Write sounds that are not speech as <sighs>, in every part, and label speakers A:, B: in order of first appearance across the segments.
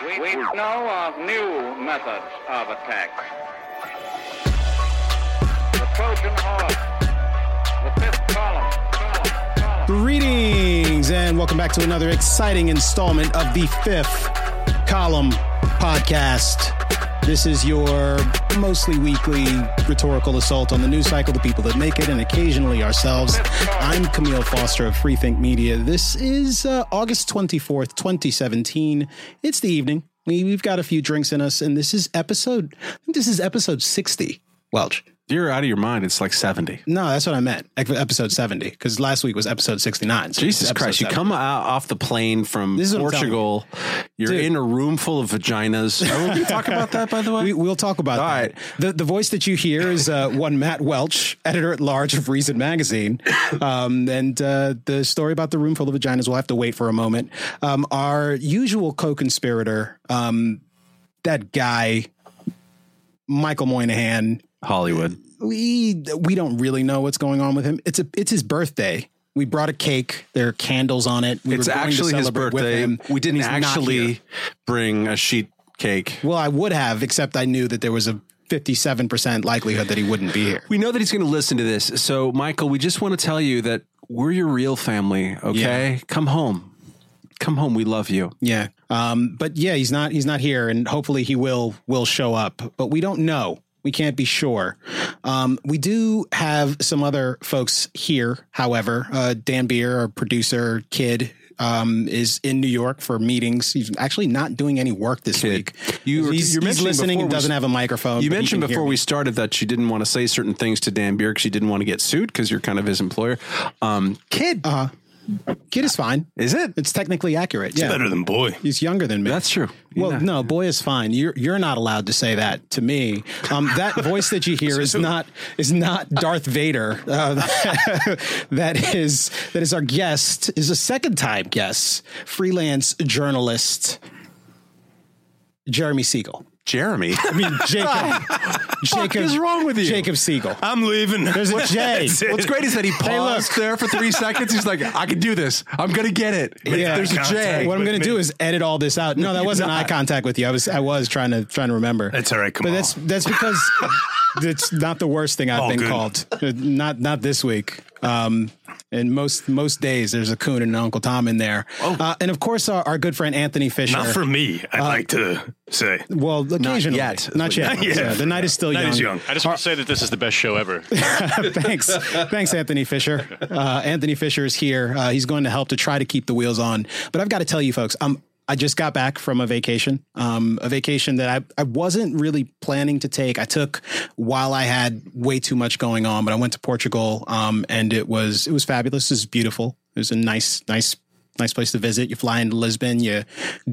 A: We know of new methods of attack. The Trojan horse, the fifth column, column, column.
B: Greetings and welcome back to another exciting installment of the fifth column podcast. This is your mostly weekly rhetorical assault on the news cycle, the people that make it, and occasionally ourselves. I'm Kmele Foster of Freethink Media. This is uh, August 24th, 2017. It's the evening. We, we've got a few drinks in us, and this is episode, I think this is episode 60. Welch.
C: You're out of your mind. It's like 70.
B: No, that's what I meant. Episode 70, because last week was episode 69. so
C: Jesus Christ. You come out off the plane from
B: This is what I'm
C: Portugal. You're
B: Dude.
C: in a room full of vaginas. <laughs> Are we talk about that, by the way?
B: We, we'll talk about
C: All
B: that.
C: right.
B: The the voice that you hear is uh, one Matt Welch, editor at large of Reason Magazine, <laughs> um, and uh, the story about the room full of vaginas. We'll have to wait for a moment. Um, our usual co-conspirator, um, that guy, Michael Moynihan.
C: Hollywood.
B: We we don't really know what's going on with him. It's a it's his birthday. We brought a cake. There are candles on it. We
C: It's actually his birthday.
B: him,
C: We didn't
B: and he's not here.
C: actually bring a sheet cake.
B: Well, I would have, except I knew that there was a 57% likelihood that he wouldn't be here.
C: We know that he's going to listen to this. So, Michael, we just want to tell you that we're your real family, okay? Come home. Come home. We love you.
B: Yeah. Um, but yeah, he's not he's not here and hopefully he will will show up, but we don't know. We can't be sure. Um, we do have some other folks here, however. Uh, Dan Beer, our producer, kid, um, is in New York for meetings. He's actually not doing any work this
C: Kid.
B: week.
C: You were-
B: he's,
C: you're
B: he's listening and doesn't have a microphone.
C: You mentioned before we started that you didn't want to say certain things to Dan Beer because you didn't want to get sued because you're kind of his employer. Um, kid,
B: Uh, Kid is fine.
C: is it?
B: It's technically accurate. yeah.
D: Better than boy.
B: He's younger than me.
C: That's true.
B: Well,
C: Yeah.
B: no, boy is fine. You're you're not allowed to say that to me. Um, that <laughs> voice that you hear is not is not Darth Vader. Uh, <laughs> that is that is our guest. Is a second time guest, freelance journalist Jeremy Siegel.
C: Jeremy.
B: I mean Jacob. <laughs> Jacob
C: is wrong with you?
B: Jacob Siegel.
D: I'm leaving.
B: There's a J.
D: That's.
C: What's great is that he paused there for three seconds. He's like, I can do this. I'm going to get it.
B: Yeah.
C: There's a J.
D: Contact.
B: What I'm going to
D: me.
B: do is edit all this out. No, that wasn't eye <laughs> contact with you. I was I was trying to trying to remember.
D: That's all right,
B: But
D: Kmele.
B: that's that's because <laughs> it's not the worst thing I've
D: All
B: been
D: good.
B: called. Not not this week. Um, and most most days there's a coon and an Uncle Tom in there. Uh, and of course our, our good friend Anthony Fisher.
D: Not for me, I'd like to say.
B: well, occasionally,
C: yet, is
B: not yet.
D: Not yet.
B: Yeah, the night is still
D: Night
B: young.
D: is young.
E: I just want to say that this is the best show ever. <laughs>
B: thanks, thanks, Anthony Fisher. Uh, Anthony Fisher is here. Uh, he's going to help to try to keep the wheels on. But I've got to tell you, folks, um, I just got back from a vacation, um, a vacation that I, I wasn't really planning to take. I took while I had way too much going on, but I went to Portugal, um, and it was it was fabulous. It was beautiful. It was a nice, nice nice place to visit. You fly into Lisbon, you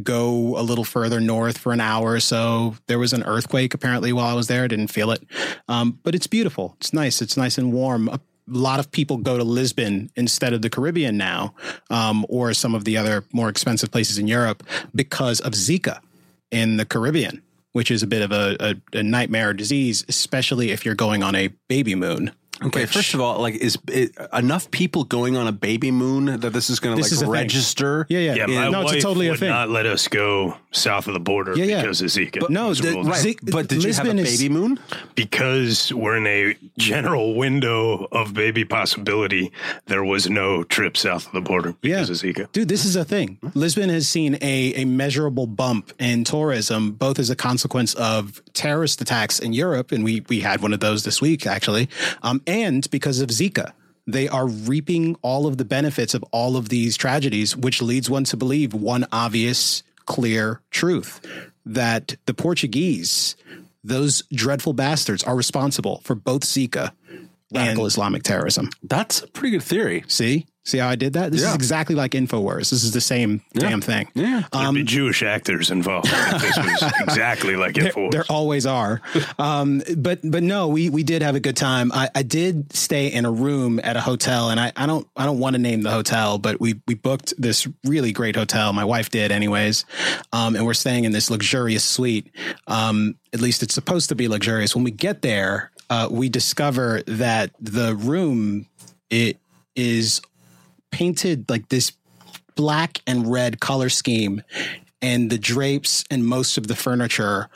B: go a little further north for an hour or so. There was an earthquake apparently while I was there. I didn't feel it. Um, but it's beautiful. It's nice. It's nice and warm. A lot of people go to Lisbon instead of the Caribbean now, um, or some of the other more expensive places in Europe because of Zika in the Caribbean, which is a bit of a, a, a nightmare disease, especially if you're going on a baby moon.
C: Okay,
B: which-
C: first of all, like, is it, enough people going on a baby moon that this is going to
B: This is a
C: like
B: thing.
C: register?
B: Yeah, yeah.
D: Yeah, my
B: no,
D: wife
B: it's totally a
D: would
B: thing.
D: not let us go south of the border
B: Yeah, yeah.
D: because of Zika.
B: no, the-
C: Right.
B: Zi-
C: but did you have a
B: Lisbon is-
C: baby moon?
D: because we're in a general window of baby possibility. There was no trip south of the border because of Zika.
B: Dude, this is a thing. Lisbon has seen a, a measurable bump in tourism, both as a consequence of terrorist attacks in Europe, and we we had one of those this week actually, um, and because of Zika. They are reaping all of the benefits of all of these tragedies, which leads one to believe one obvious, clear truth that the Portuguese, those dreadful bastards, are responsible for both Zika radical Islamic terrorism.
C: That's a pretty good theory.
B: See? See how I did that? This is exactly like InfoWars. This is the same damn thing.
C: Yeah.
D: There'd be Jewish actors involved. <laughs> this was exactly like it was.
B: There always are. Um, but but no, we we did have a good time. I, I did stay in a room at a hotel and I, I don't I don't want to name the hotel, but we we booked this really great hotel. My wife did anyways. Um, and we're staying in this luxurious suite. Um, at least it's supposed to be luxurious. When we get there, uh, we discover that the room it is painted like this black and red color scheme and the drapes and most of the furniture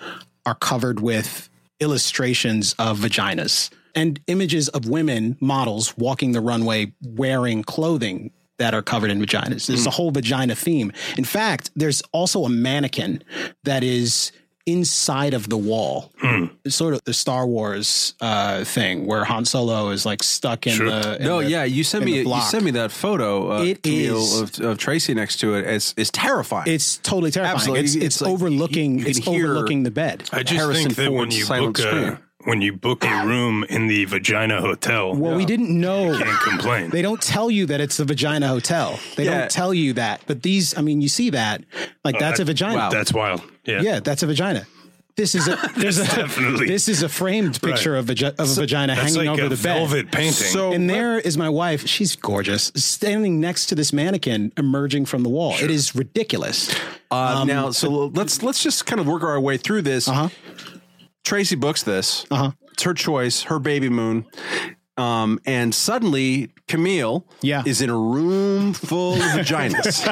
B: are covered with illustrations of vaginas and images of women models walking the runway wearing clothing that are covered in vaginas. There's a hmm. whole vagina theme. In fact, there's also a mannequin that is inside of the wall. It's sort of the Star Wars uh, thing where Han Solo is like stuck in
D: Sure.
B: the. in
C: No,
B: the-
C: yeah, you sent me you sent me that photo. Uh,
B: It
C: Kmele,
B: is-
C: of, of Tracy next to it. It's it's terrifying.
B: It's totally terrifying.
C: Absolutely.
B: It's, it's,
C: It's like
B: overlooking.
C: you
B: it's
C: hear-
B: overlooking the bed.
D: I just
C: Harrison
D: think that when
C: Ford's
D: you
C: silent
D: book a when you book a room in the Vagina Hotel,
B: Well, we didn't know.
D: can't complain.
B: They don't tell you that it's the vagina hotel. They
C: Yeah.
B: don't tell you that. But these, I mean, you see that. Like that's a vagina.
C: wow.
D: That's wild. Yeah.
B: Yeah, that's a vagina. This is a <laughs> there's a
D: definitely-
B: this is a framed picture of, vagi- of a vagina
D: That's
B: hanging
D: like
B: over
D: a
B: the bed.
D: velvet painting.
C: So-
B: and there is my wife. She's gorgeous, standing next to this mannequin emerging from the wall. It is ridiculous.
C: Uh, now, so let's let's just kind of work our way through this.
B: Uh-huh.
C: Tracy books this.
B: Uh-huh.
C: It's her choice, her baby moon. Um, and suddenly Kmele
B: Yeah.
C: is in a room full of vaginas.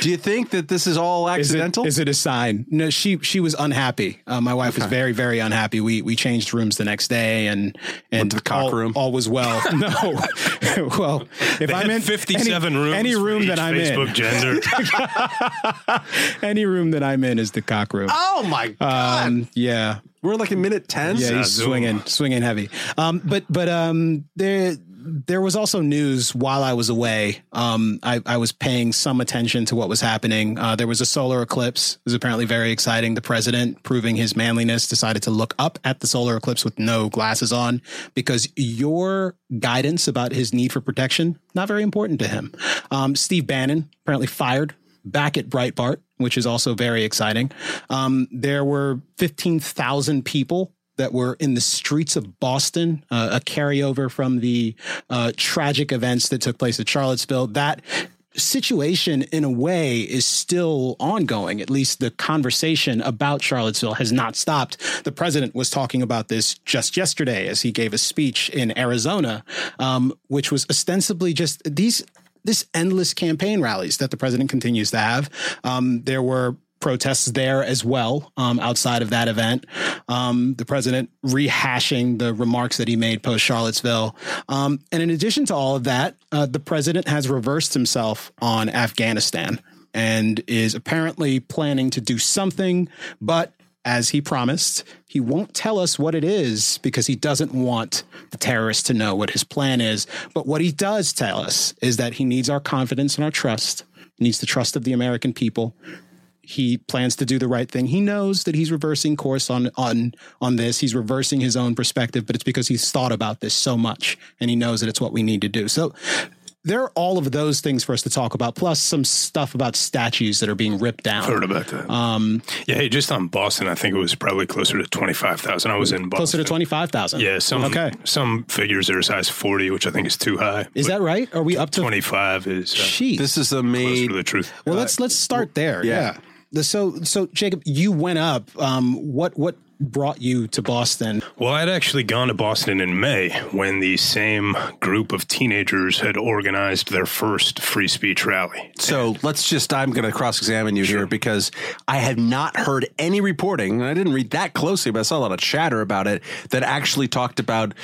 C: <laughs> Do you think that this is all accidental?
B: is it a sign? No, she she was unhappy. Uh, my wife was very very unhappy. We we changed rooms the next day and and
C: to the cock
B: all,
C: room?
B: all was well. <laughs> no, <laughs> well if
D: They
B: I'm in
D: 57
B: any,
D: rooms.
B: any
D: for
B: room
D: each
B: that I'm
D: Facebook
B: in,
D: gender.
B: any room that I'm in is the cock room.
C: oh my god.
B: Um, yeah,
C: We're like a minute 10.
B: yeah, he's
D: Zazoom.
B: swinging, swinging heavy. Um, but but um, there there was also news while I was away. Um, I, I was paying some attention to what was happening. Uh, there was a solar eclipse. It was apparently very exciting. The president, proving his manliness, decided to look up at the solar eclipse with no glasses on because your guidance about his need for protection not very important to him. Um, Steve Bannon apparently fired back at Breitbart, which is also very exciting. Um, there were 15,000 people that were in the streets of Boston, uh, a carryover from the uh, tragic events that took place at Charlottesville. That situation, in a way, is still ongoing. At least the conversation about Charlottesville has not stopped. The president was talking about this just yesterday as he gave a speech in Arizona, um, which was ostensibly just these this endless campaign rallies that the president continues to have. Um, there were protests there as well um, outside of that event. Um, the president rehashing the remarks that he made post Charlottesville. Um, and in addition to all of that, uh, the president has reversed himself on Afghanistan and is apparently planning to do something, but as he promised, he won't tell us what it is because he doesn't want the terrorists to know what his plan is. But what he does tell us is that he needs our confidence and our trust, he needs the trust of the American people. He plans to do the right thing. He knows that he's reversing course on on on this. He's reversing his own perspective, but it's because he's thought about this so much and he knows that it's what we need to do. So there are all of those things for us to talk about, plus some stuff about statues that are being ripped down.
D: Heard about that.
B: Um,
D: yeah, hey, just on Boston, I think it was probably closer to 25,000. I was in Boston.
B: closer to 25,000.
D: Yeah, some
B: Okay.
D: some figures are size 40, which I think is too high.
B: Is that right? Are we up to
D: 25 is uh,
B: Jeez.
C: This is a
D: closer
C: made
D: the truth.
B: well, let's let's start there.
C: yeah.
B: Yeah. So so Jacob, you went up. Um, what what brought you to Boston?
D: Well, I'd actually gone to Boston in May when the same group of teenagers had organized their first free speech rally.
C: So let's just, I'm going to cross examine you here because I have not heard any reporting, and I didn't read that closely, but I saw a lot of chatter about it that actually talked about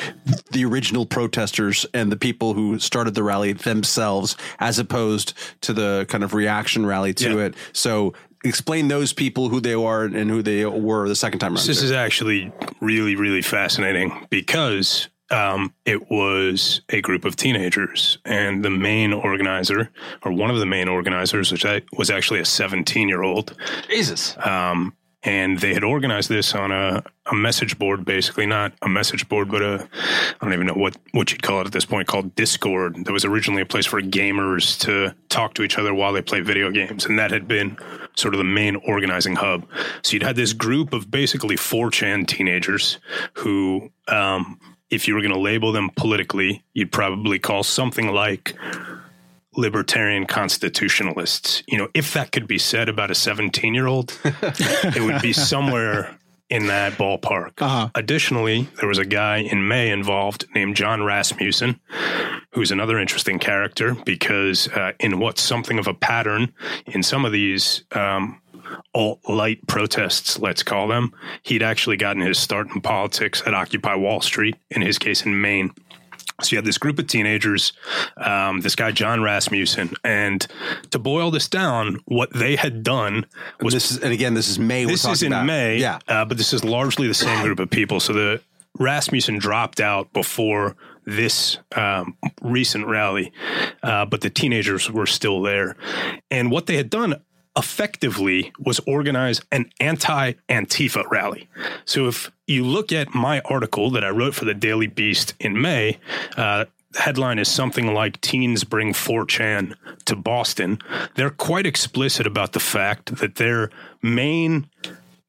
C: the original protesters and the people who started the rally themselves as opposed to the kind of reaction rally to
D: Yeah.
C: it. So explain those people, who they are and who they were the second time around.
D: This is actually really, really fascinating because um, it was a group of teenagers, and the main organizer, or one of the main organizers, which I, was actually a 17 year old.
C: Jesus.
D: Um, and they had organized this on a, a message board, basically not a message board, but a I don't even know what what you'd call it at this point, called Discord. That was originally a place for gamers to talk to each other while they play video games, and that had been sort of the main organizing hub. So you'd had this group of basically 4chan teenagers who, um, if you were going to label them politically, you'd probably call something like libertarian constitutionalists. You know, if that could be said about a 17 year old, <laughs> it would be somewhere in that ballpark.
B: Uh-huh.
D: Additionally, there was a guy in May involved named John Rasmussen. who's another interesting character because uh, in what's something of a pattern in some of these um, alt light protests, let's call them, he'd actually gotten his start in politics at Occupy Wall Street, in his case in Maine. So you had this group of teenagers, um, this guy John Rasmussen, and to boil this down, what they had done was
C: this is, and again, this is May.
D: this is in
C: about.
D: May,
C: Yeah.
D: uh, but this is largely the same group of people. So the Rasmussen dropped out before this um, recent rally, uh, but the teenagers were still there, and what they had done effectively was organize an anti-Antifa rally. So if you look at my article that I wrote for the Daily Beast in May, uh, headline is something like Teens Bring 4chan to Boston. They're quite explicit about the fact that their main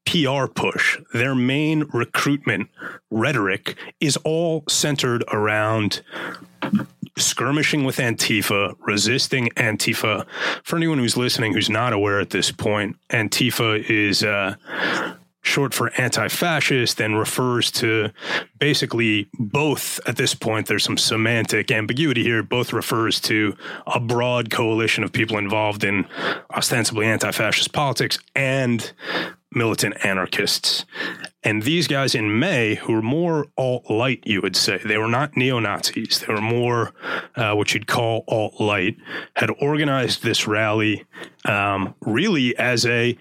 D: PR push, their main recruitment rhetoric is all centered around skirmishing with Antifa, resisting Antifa. For anyone who's listening who's not aware at this point, Antifa is uh, short for anti fascist and refers to basically both at this point. There's some semantic ambiguity here. Both refers to a broad coalition of people involved in ostensibly anti fascist politics and militant anarchists. And these guys in May, who were more alt light, you would say, they were not neo Nazis, they were more uh, what you'd call alt light, had organized this rally um, really as a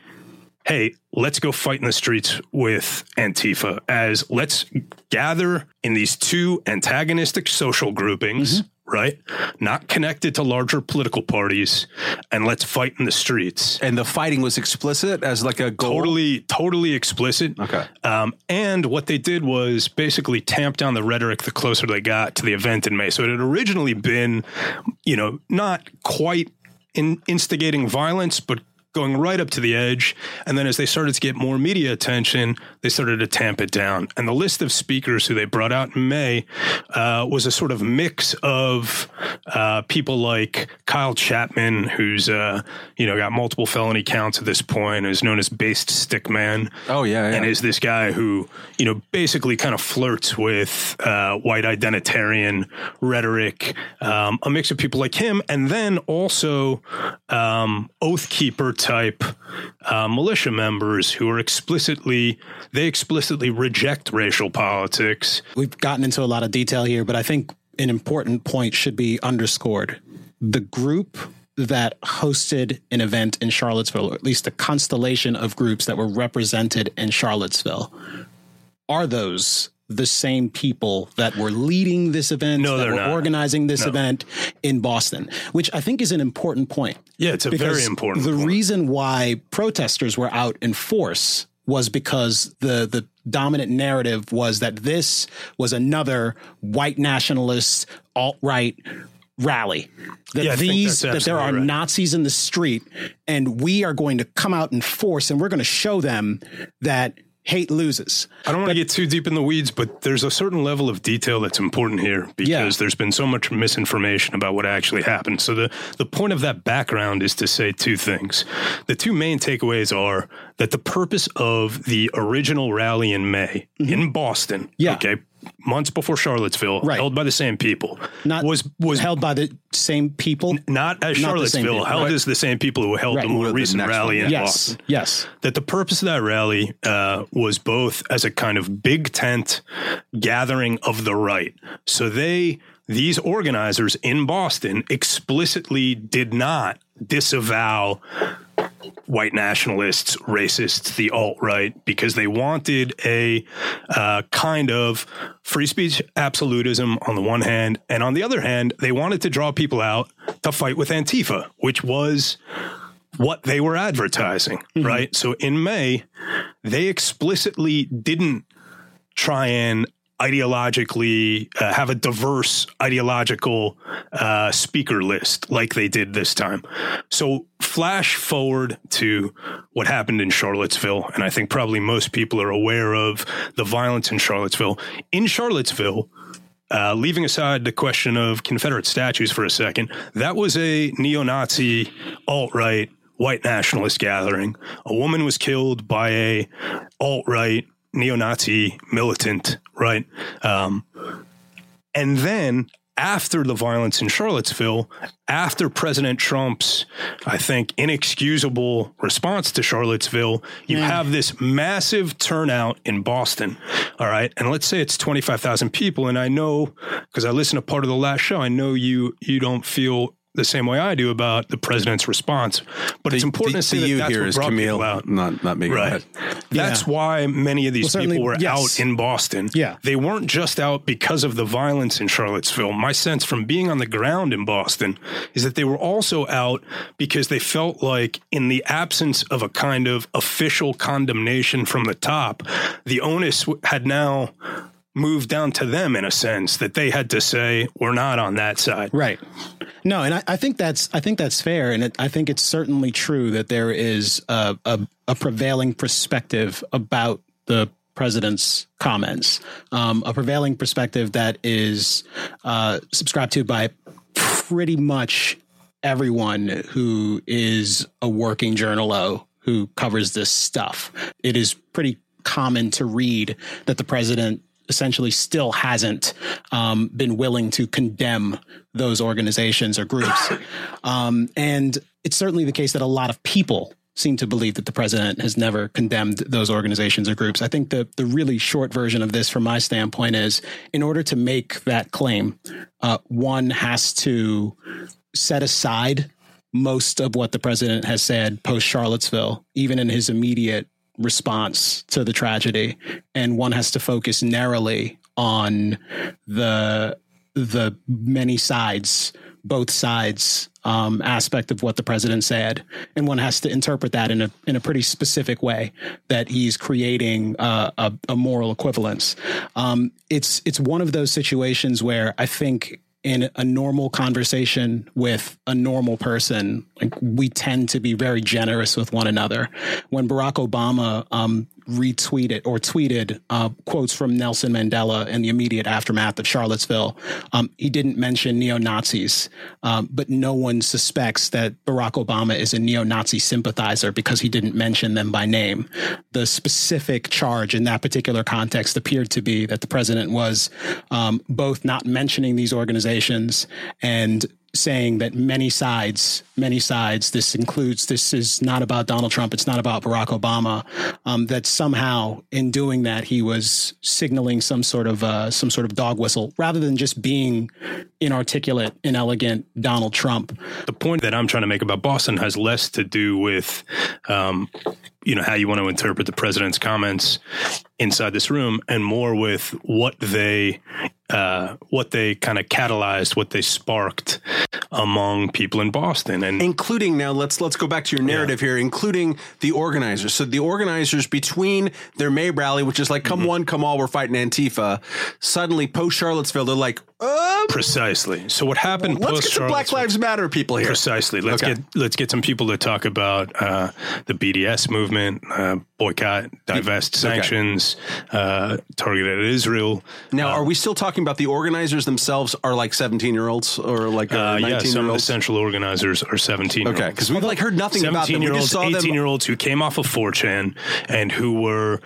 D: hey, let's go fight in the streets with Antifa, as let's gather in these two antagonistic social groupings. Right, not connected to larger political parties, and let's fight in the streets
C: And the fighting was explicit as like a goal.
D: totally totally explicit
C: Okay.
D: um, and what they did was basically tamp down the rhetoric the closer they got to the event in may so it had originally been you know not quite in instigating violence but going right up to the edge. And then as they started to get more media attention they started to tamp it down. And the list of speakers who they brought out in may uh, was a sort of mix of uh, people like kyle chapman who's uh, you know got multiple felony counts at this point is known as based stickman
C: Oh, yeah, yeah.
D: and is this guy who you know basically kind of flirts with uh, white identitarian rhetoric, um, a mix of people like him, and then also um, oath keeper type uh, militia members who are explicitly they explicitly reject racial politics.
B: We've gotten into a lot of detail here, but I think an important point should be underscored. The group that hosted an event in Charlottesville, or at least a constellation of groups that were represented in Charlottesville, are those the same people that were leading this event,
D: No,
B: that were
D: not.
B: organizing this
D: No.
B: event in Boston, which I think is an important point.
D: Yeah, it's a very important.
B: The
D: point.
B: reason why protesters were out in force was because the the dominant narrative was that this was another white nationalist alt right rally. That
D: Yeah,
B: these that there are
D: right.
B: Nazis in the street, and we are going to come out in force, and we're going to show them that hate loses.
D: I don't want to get too deep in the weeds, but there's a certain level of detail that's important here because
B: Yeah.
D: there's been so much misinformation about what actually happened. So the the point of that background is to say two things. The two main takeaways are that the purpose of the original rally in May in Boston,
B: Mm-hmm. Yeah.
D: okay, months before Charlottesville,
B: Right.
D: held by the same people,
B: Not
D: was was
B: held by the same people.
D: not as
B: Not
D: Charlottesville
B: people,
D: held
B: right.
D: as the same people who held
B: Right.
D: the more
C: the
D: recent rally
C: one,
D: in
C: yeah.
D: Boston
B: Yes, yes.
D: that the purpose of that rally uh, was both as a kind of big tent gathering of the right. So they, these organizers in Boston, explicitly did not disavow white nationalists, racists, the alt right, because they wanted a uh, kind of free speech absolutism on the one hand, and on the other hand, they wanted to draw people out to fight with Antifa, which was what they were advertising, right? So in May, they explicitly didn't try and ideologically uh, have a diverse ideological uh, speaker list like they did this time. So flash forward to what happened in Charlottesville, and I think probably most people are aware of the violence in Charlottesville. In Charlottesville, uh, leaving aside the question of Confederate statues for a second, that was a neo Nazi, alt right, white nationalist gathering. A woman was killed by a alt right, neo Nazi militant, right? Um, and then after the violence in Charlottesville, after President Trump's, I think, inexcusable response to Charlottesville, you have this massive turnout in Boston. All right. And let's say it's 25,000 people. And I know, because I listened to part of the last show, I know you, you don't feel the same way I do about the president's response. But it's important to
C: see
D: that
C: you
D: that's
C: here
D: what
C: is
D: brought
C: Kmele,
D: people out.
C: not not me.
D: Right.
C: ahead.
D: That's why many of these
B: Well,
D: people were
B: yes.
D: out in Boston.
B: Yeah.
D: They weren't just out because of the violence in Charlottesville. My sense from being on the ground in Boston is that they were also out because they felt like, in the absence of a kind of official condemnation from the top, the onus had now moved down to them in a sense that they had to say, we're not on that side.
B: Right. No, and I, I think that's I think that's fair, and it, I think it's certainly true that there is a, a, a prevailing perspective about the president's comments, um, a prevailing perspective that is uh, subscribed to by pretty much everyone who is a working journalo who covers this stuff. It is pretty common to read that the president essentially still hasn't um, been willing to condemn those organizations or groups. <coughs> Um, and it's certainly the case that a lot of people seem to believe that the president has never condemned those organizations or groups. I think the the really short version of this, from my standpoint, is in order to make that claim, uh, one has to set aside most of what the president has said post Charlottesville, even in his immediate response to the tragedy, and one has to focus narrowly on the the many sides, both sides um, aspect of what the president said, and one has to interpret that in a in a pretty specific way that he's creating uh, a, a moral equivalence. Um, it's it's one of those situations where I think in a normal conversation with a normal person, like we tend to be very generous with one another. When Barack Obama um, retweeted or tweeted uh, quotes from Nelson Mandela in the immediate aftermath of Charlottesville, um, he didn't mention neo Nazis, um, but no one suspects that Barack Obama is a neo Nazi sympathizer because he didn't mention them by name. The specific charge in that particular context appeared to be that the president was um, both not mentioning these organizations and saying that many sides, many sides, this includes, this is not about Donald Trump, it's not about Barack Obama, um, that somehow in doing that, he was signaling some sort of, uh, some sort of dog whistle rather than just being inarticulate, inelegant Donald Trump.
D: the point that I'm trying to make about Boston has less to do with, um, you know, how you want to interpret the president's comments inside this room, and more with what they, uh, what they kind of catalyzed, what they sparked among people in Boston, and
C: including now let's let's go back to your narrative here including the organizers so the organizers between their may rally which is like come one come all we're fighting antifa suddenly post charlottesville they're like uh,
D: precisely. So what happened?
C: let's
D: post
C: get some black lives matter people here
D: Precisely. Let's
C: Okay.
D: get let's get some people to talk about uh, the BDS movement, uh, boycott, divest sanctions, uh, targeted at Israel.
C: now are we still talking about the organizers themselves are like 17 year olds or like uh,
D: Uh,
C: 19
D: yeah, some of the central organizers are 17
C: okay because we've like heard nothing about them
D: 17
C: we
D: year olds, 18
C: them
D: year olds who came off of 4chan and who were,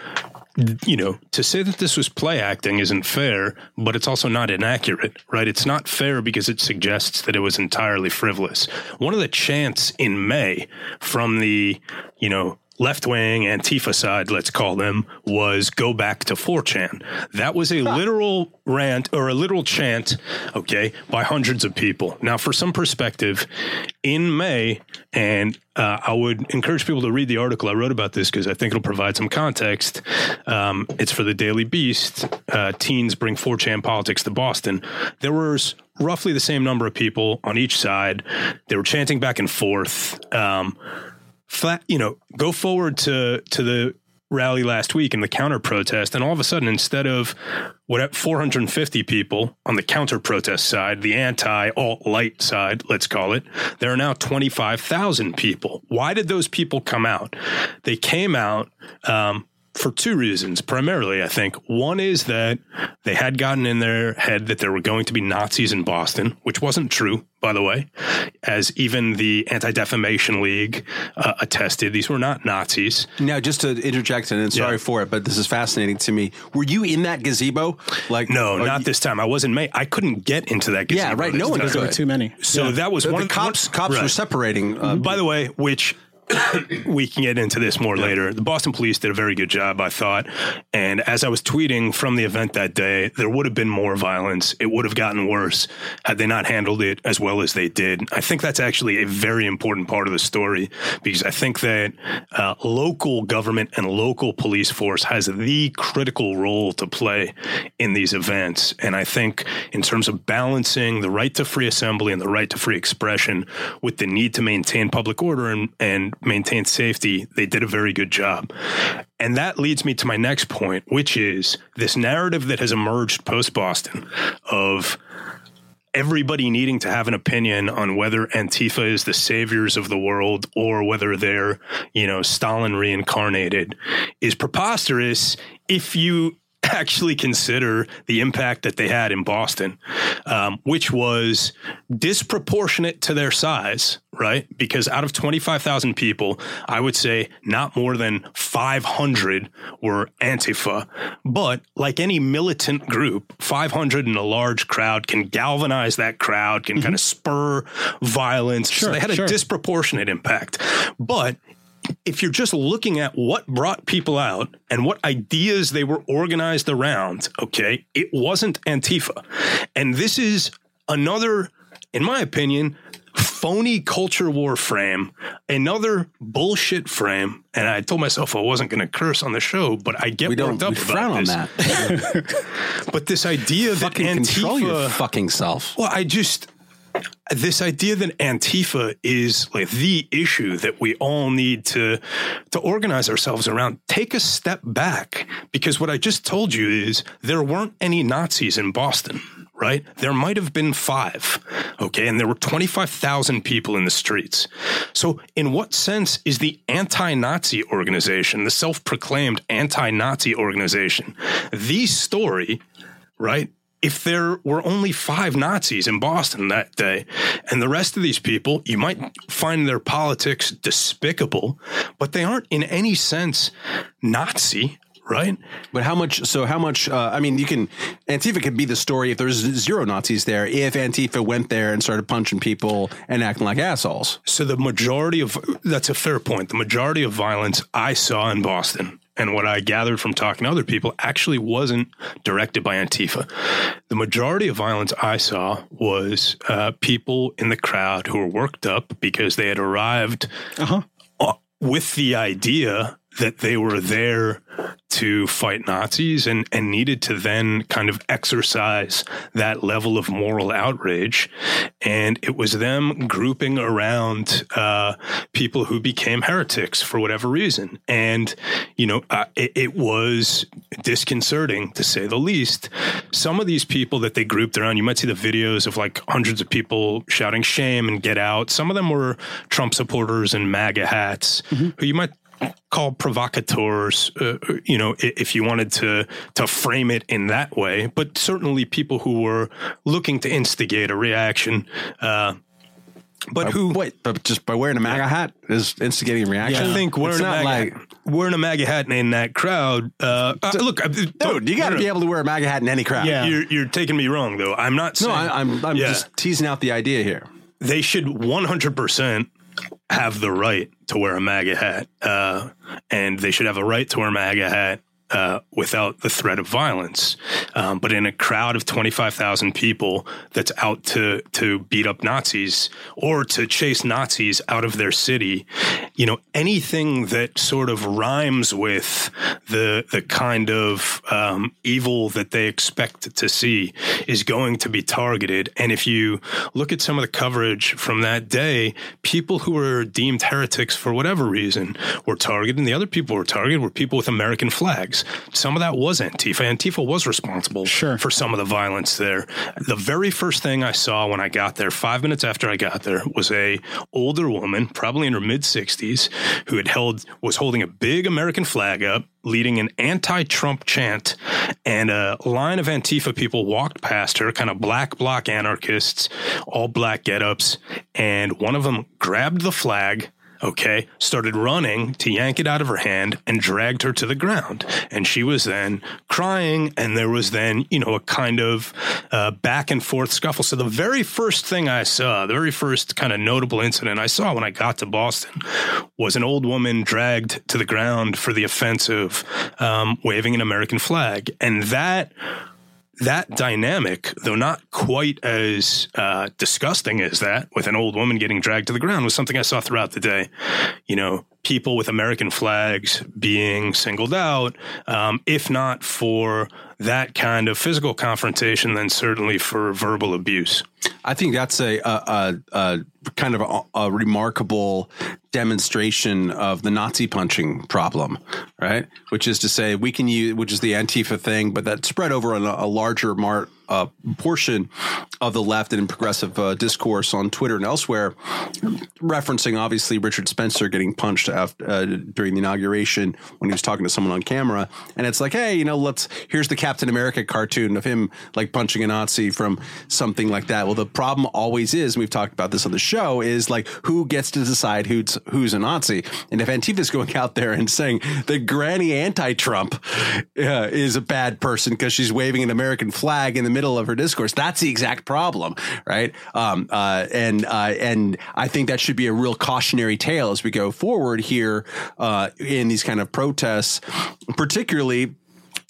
D: you know, to say that this was play acting isn't fair, but it's also not inaccurate, right? It's not fair because it suggests that it was entirely frivolous. One of the chants in May from the, you know, left wing Antifa side, let's call them, was go back to 4chan. That was a literal rant or a literal chant, okay, by hundreds of people. Now, for some perspective, in May, and uh, I would encourage people to read the article I wrote about this because I think it'll provide some context. Um, it's for the Daily Beast. Uh, teens bring 4chan politics to Boston. There was roughly the same number of people on each side. They were chanting back and forth. Um, flat, you know, go forward to to the rally last week and the counter protest, and all of a sudden, instead of what 450 people on the counter protest side, the anti alt light side, let's call it, there are now 25,000 people. Why did those people come out? They came out. Um, for two reasons. Primarily, I think one is that they had gotten in their head that there were going to be Nazis in Boston, which wasn't true, by the way, as even the Anti Defamation League uh, attested. These were not Nazis.
C: Now, just to interject, and sorry
D: Yeah.
C: for it, but this is fascinating to me. Were you in that gazebo? Like,
D: No, not
C: you-
D: this time. I wasn't made. I couldn't get into that. gazebo.
C: Yeah,
D: right.
C: No one
D: time.
B: There were too many.
D: So that was
C: The,
D: one
C: the
D: of the
C: cops,
D: one-
C: cops were separating. Uh,
D: By the way, which we can get into this more later. The Boston police did a very good job, I thought. And as I was tweeting from the event that day, there would have been more violence. It would have gotten worse had they not handled it as well as they did. I think that's actually a very important part of the story because I think that uh, local government and local police force has the critical role to play in these events. And I think in terms of balancing the right to free assembly and the right to free expression with the need to maintain public order and, and maintain safety, they did a very good job. And that leads me to my next point, which is this narrative that has emerged post Boston of everybody needing to have an opinion on whether Antifa is the saviors of the world or whether they're, you know, Stalin reincarnated is preposterous if you actually consider the impact that they had in Boston, um, which was disproportionate to their size, right? Because out of 25,000 people, I would say not more than 500 were Antifa. But like any militant group, 500 in a large crowd can galvanize that crowd, can kind of spur violence. so they had a disproportionate impact. But if you're just looking at what brought people out and what ideas they were organized around, okay, it wasn't Antifa. And this is another, in my opinion, phony culture war frame, another bullshit frame. And I told myself I wasn't going to curse on the show, but I get
C: we
D: worked up
C: we
D: about
C: frown on that. <laughs>
D: But this idea that
C: Fucking control your
D: Antifa,
C: fucking self.
D: well, I just this idea that Antifa is like the issue that we all need to to organize ourselves around. Take a step back because what I just told you is there weren't any Nazis in Boston. Right? There might have been five. Okay. And there were 25,000 people in the streets. So, in what sense is the anti Nazi organization, the self proclaimed anti Nazi organization, the story right? If there were only five Nazis in Boston that day, and the rest of these people, you might find their politics despicable, but they aren't in any sense Nazi, right?
C: But how much? So how much? Uh, I mean, you can Antifa could be the story if there's zero Nazis there. If Antifa went there and started punching people and acting like assholes,
D: So the majority of that's a fair point. The majority of violence I saw in Boston and what I gathered from talking to other people actually wasn't directed by Antifa. The majority of violence I saw was uh, people in the crowd who were worked up because they had arrived uh, with the idea that they were there to fight Nazis and, and needed to then kind of exercise that level of moral outrage. And it was them grouping around uh, people who became heretics for whatever reason. And, you know, uh, it, it was disconcerting to say the least. Some of these people that they grouped around, you might see the videos of like hundreds of people shouting shame and get out. Some of them were Trump supporters in MAGA hats who you might call provocateurs, uh, you know, if you wanted to to frame it in that way. But certainly people who were looking to instigate a reaction. Uh, but who?
C: wait, but just by wearing a MAGA hat is instigating a reaction.
D: I think wearing
C: It's
D: a,
C: not
D: MAGA,
C: like,
D: wearing a MAGA hat in that crowd. Uh, uh, look, I-
C: dude, you got to be able to wear a MAGA hat in any crowd.
B: Yeah.
D: You're, you're taking me wrong, though. I'm not
C: No,
D: saying.
C: I, I'm I'm
D: Yeah.
C: just teasing out the idea here.
D: they should 100% have the right to wear a MAGA hat. Uh, and they should have a right to wear a MAGA hat uh, without the threat of violence. Um, but in a crowd of 25,000 people that's out to, to beat up Nazis or to chase Nazis out of their city, you know, anything that sort of rhymes with the, the kind of um, evil that they expect to see is going to be targeted. And if you look at some of the coverage from that day, people who were deemed heretics for whatever reason were targeted, and the other people who were targeted were people with American flags. Some of that was Antifa. Antifa was responsible
B: Sure.
D: for some of the violence there. The very first thing I saw when I got there, five minutes after I got there, was a older woman, probably in her mid 60s, Nazis who had held was holding a big American flag up, leading an anti-Trump chant, and a line of Antifa people walked past her, kind of black bloc anarchists, all black get-ups, and one of them grabbed the flag okay, started running to yank it out of her hand and dragged her to the ground. And she was then crying, and there was then, you know, a kind of uh, back and forth scuffle. So the very first thing I saw, the very first kind of notable incident I saw when I got to Boston was an old woman dragged to the ground for the offense of um, waving an American flag. And that that dynamic, though not quite as uh, disgusting as that, with an old woman getting dragged to the ground, was something I saw throughout the day. You know, people with American flags being singled out, um, if not for that kind of physical confrontation, then certainly for verbal abuse.
C: I think that's a, a, a, a kind of a, a, remarkable demonstration of the Nazi punching problem, right? Which is to say, we can use, which is the Antifa thing, but that spread over a, larger mar, uh, portion of the left and progressive uh, discourse on Twitter and elsewhere, referencing obviously Richard Spencer getting punched after, uh, during the inauguration when he was talking to someone on camera, and it's like, hey, you know, let's here's the Captain America cartoon of him like punching a Nazi from something like that. Well, the problem always is, we've talked about this on the show, is like who gets to decide who's who's a Nazi, and if Antifa's going out there and saying the granny anti-Trump uh, is a bad person because she's waving an American flag in the middle of her discourse, that's the exact problem, right? Um, uh, and uh, and I think that should be a real cautionary tale as we go forward here uh, in these kind of protests, particularly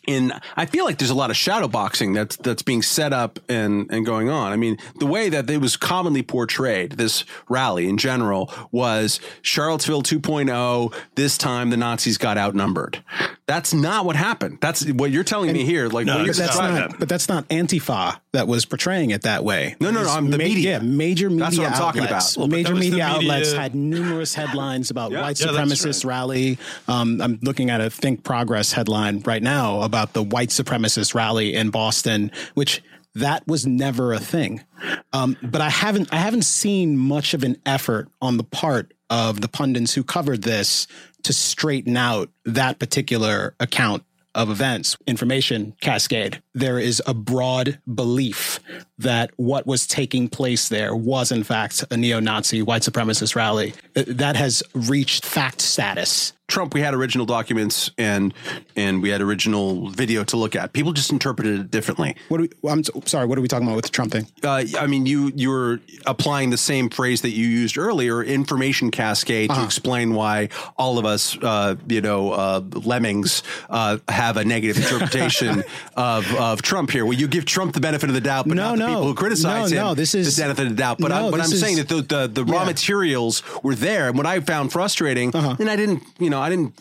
C: in I feel like there's a lot of shadow boxing that's that's being set up and and going on. I mean, the way that it was commonly portrayed, this rally in general was Charlottesville 2.0. This time the Nazis got outnumbered. That's not what happened. That's what you're telling me here. Like,
D: No,
C: what
B: That's not, but that's not Antifa that was portraying it that way.
C: No, no, no, I'm the media.
B: Yeah, major media
C: That's what I'm talking
B: outlets.
C: about. Well,
B: major
D: that was the
B: media
D: media-
B: outlets had numerous headlines about white
D: Yeah, that's
B: supremacist
D: right.
B: rally. Um, I'm looking at a Think Progress headline right now about the white supremacist rally in Boston, which that was never a thing. Um, but I haven't I haven't seen much of an effort on the part of the pundits who covered this to straighten out that particular account of events, information cascade. There is a broad belief that what was taking place there was, in fact, a neo Nazi white supremacist rally. Uh, That has reached fact status.
C: Trump, we had original documents and and we had original video to look at. People just interpreted it differently.
B: What we, I'm sorry, what are we talking about with the Trump thing?
C: Uh, I mean, you you were applying the same phrase that you used earlier, information cascade, to explain why all of us, uh, you know, uh, lemmings, uh, have a negative interpretation <laughs> of of Trump here. Well, you give Trump the benefit of the doubt, but
B: No,
C: not the
B: no.
C: people who criticize
B: No,
C: him
B: no, this is-
C: the benefit of the doubt. But, I, but I'm
B: this
C: saying that the the, the raw
B: Yeah.
C: materials were there, and what I found frustrating,
B: Uh-huh.
C: and I didn't, you know, I didn't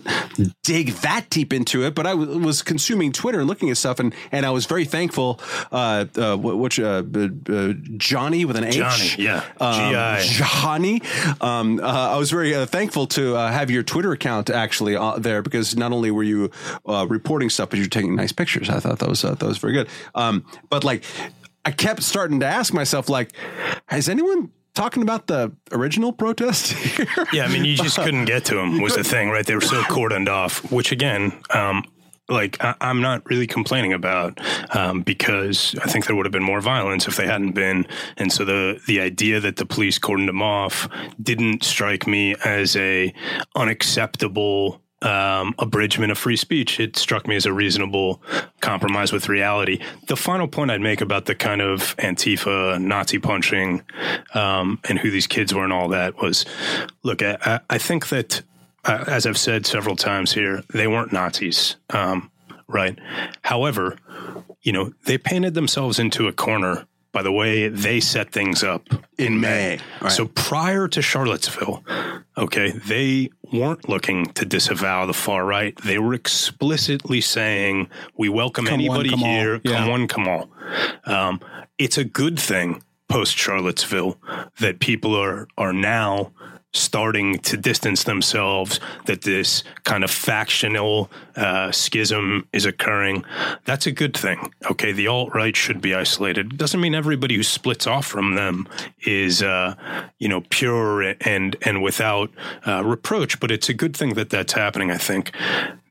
C: dig that deep into it, but I w- was consuming Twitter and looking at stuff, and and I was very thankful. Uh, uh, what, what uh, uh, Johnny with an H,
D: Johnny, yeah.
C: um,
D: G.I..
C: Johnny. Um, uh, I was very uh, thankful to uh, have your Twitter account actually uh, there because not only were you uh, reporting stuff, but you're taking nice pictures. I thought that was uh, that was very good. Um, but like, I kept starting to ask myself, like, has anyone talking about the original protest here?
D: Yeah, I mean, you just couldn't get to them was the <laughs> thing, right? They were so cordoned off, which again, um, like I, I'm not really complaining about um, because I think there would have been more violence if they hadn't been, and so the the idea that the police cordoned them off didn't strike me as a unacceptable um, abridgment of free speech. It struck me as a reasonable compromise with reality. The final point I'd make about the kind of Antifa, Nazi punching, um, and who these kids were and all that was look, I, I think that, uh, as I've said several times here, they weren't Nazis. Um, right. However, you know, they painted themselves into a corner by the way they set things up in May.
C: Right.
D: So prior to Charlottesville, okay, they weren't looking to disavow the far right. They were explicitly saying, "We welcome
B: Come one,
D: anybody
B: come all."
D: here. Come one, come all." Um, it's a good thing post Charlottesville that people are are now starting to distance themselves, that this kind of factional uh, schism is occurring. That's a good thing. Okay, the alt right should be isolated. Doesn't mean everybody who splits off from them is, uh, you know, pure and and without uh, reproach. But it's a good thing that that's happening. I think.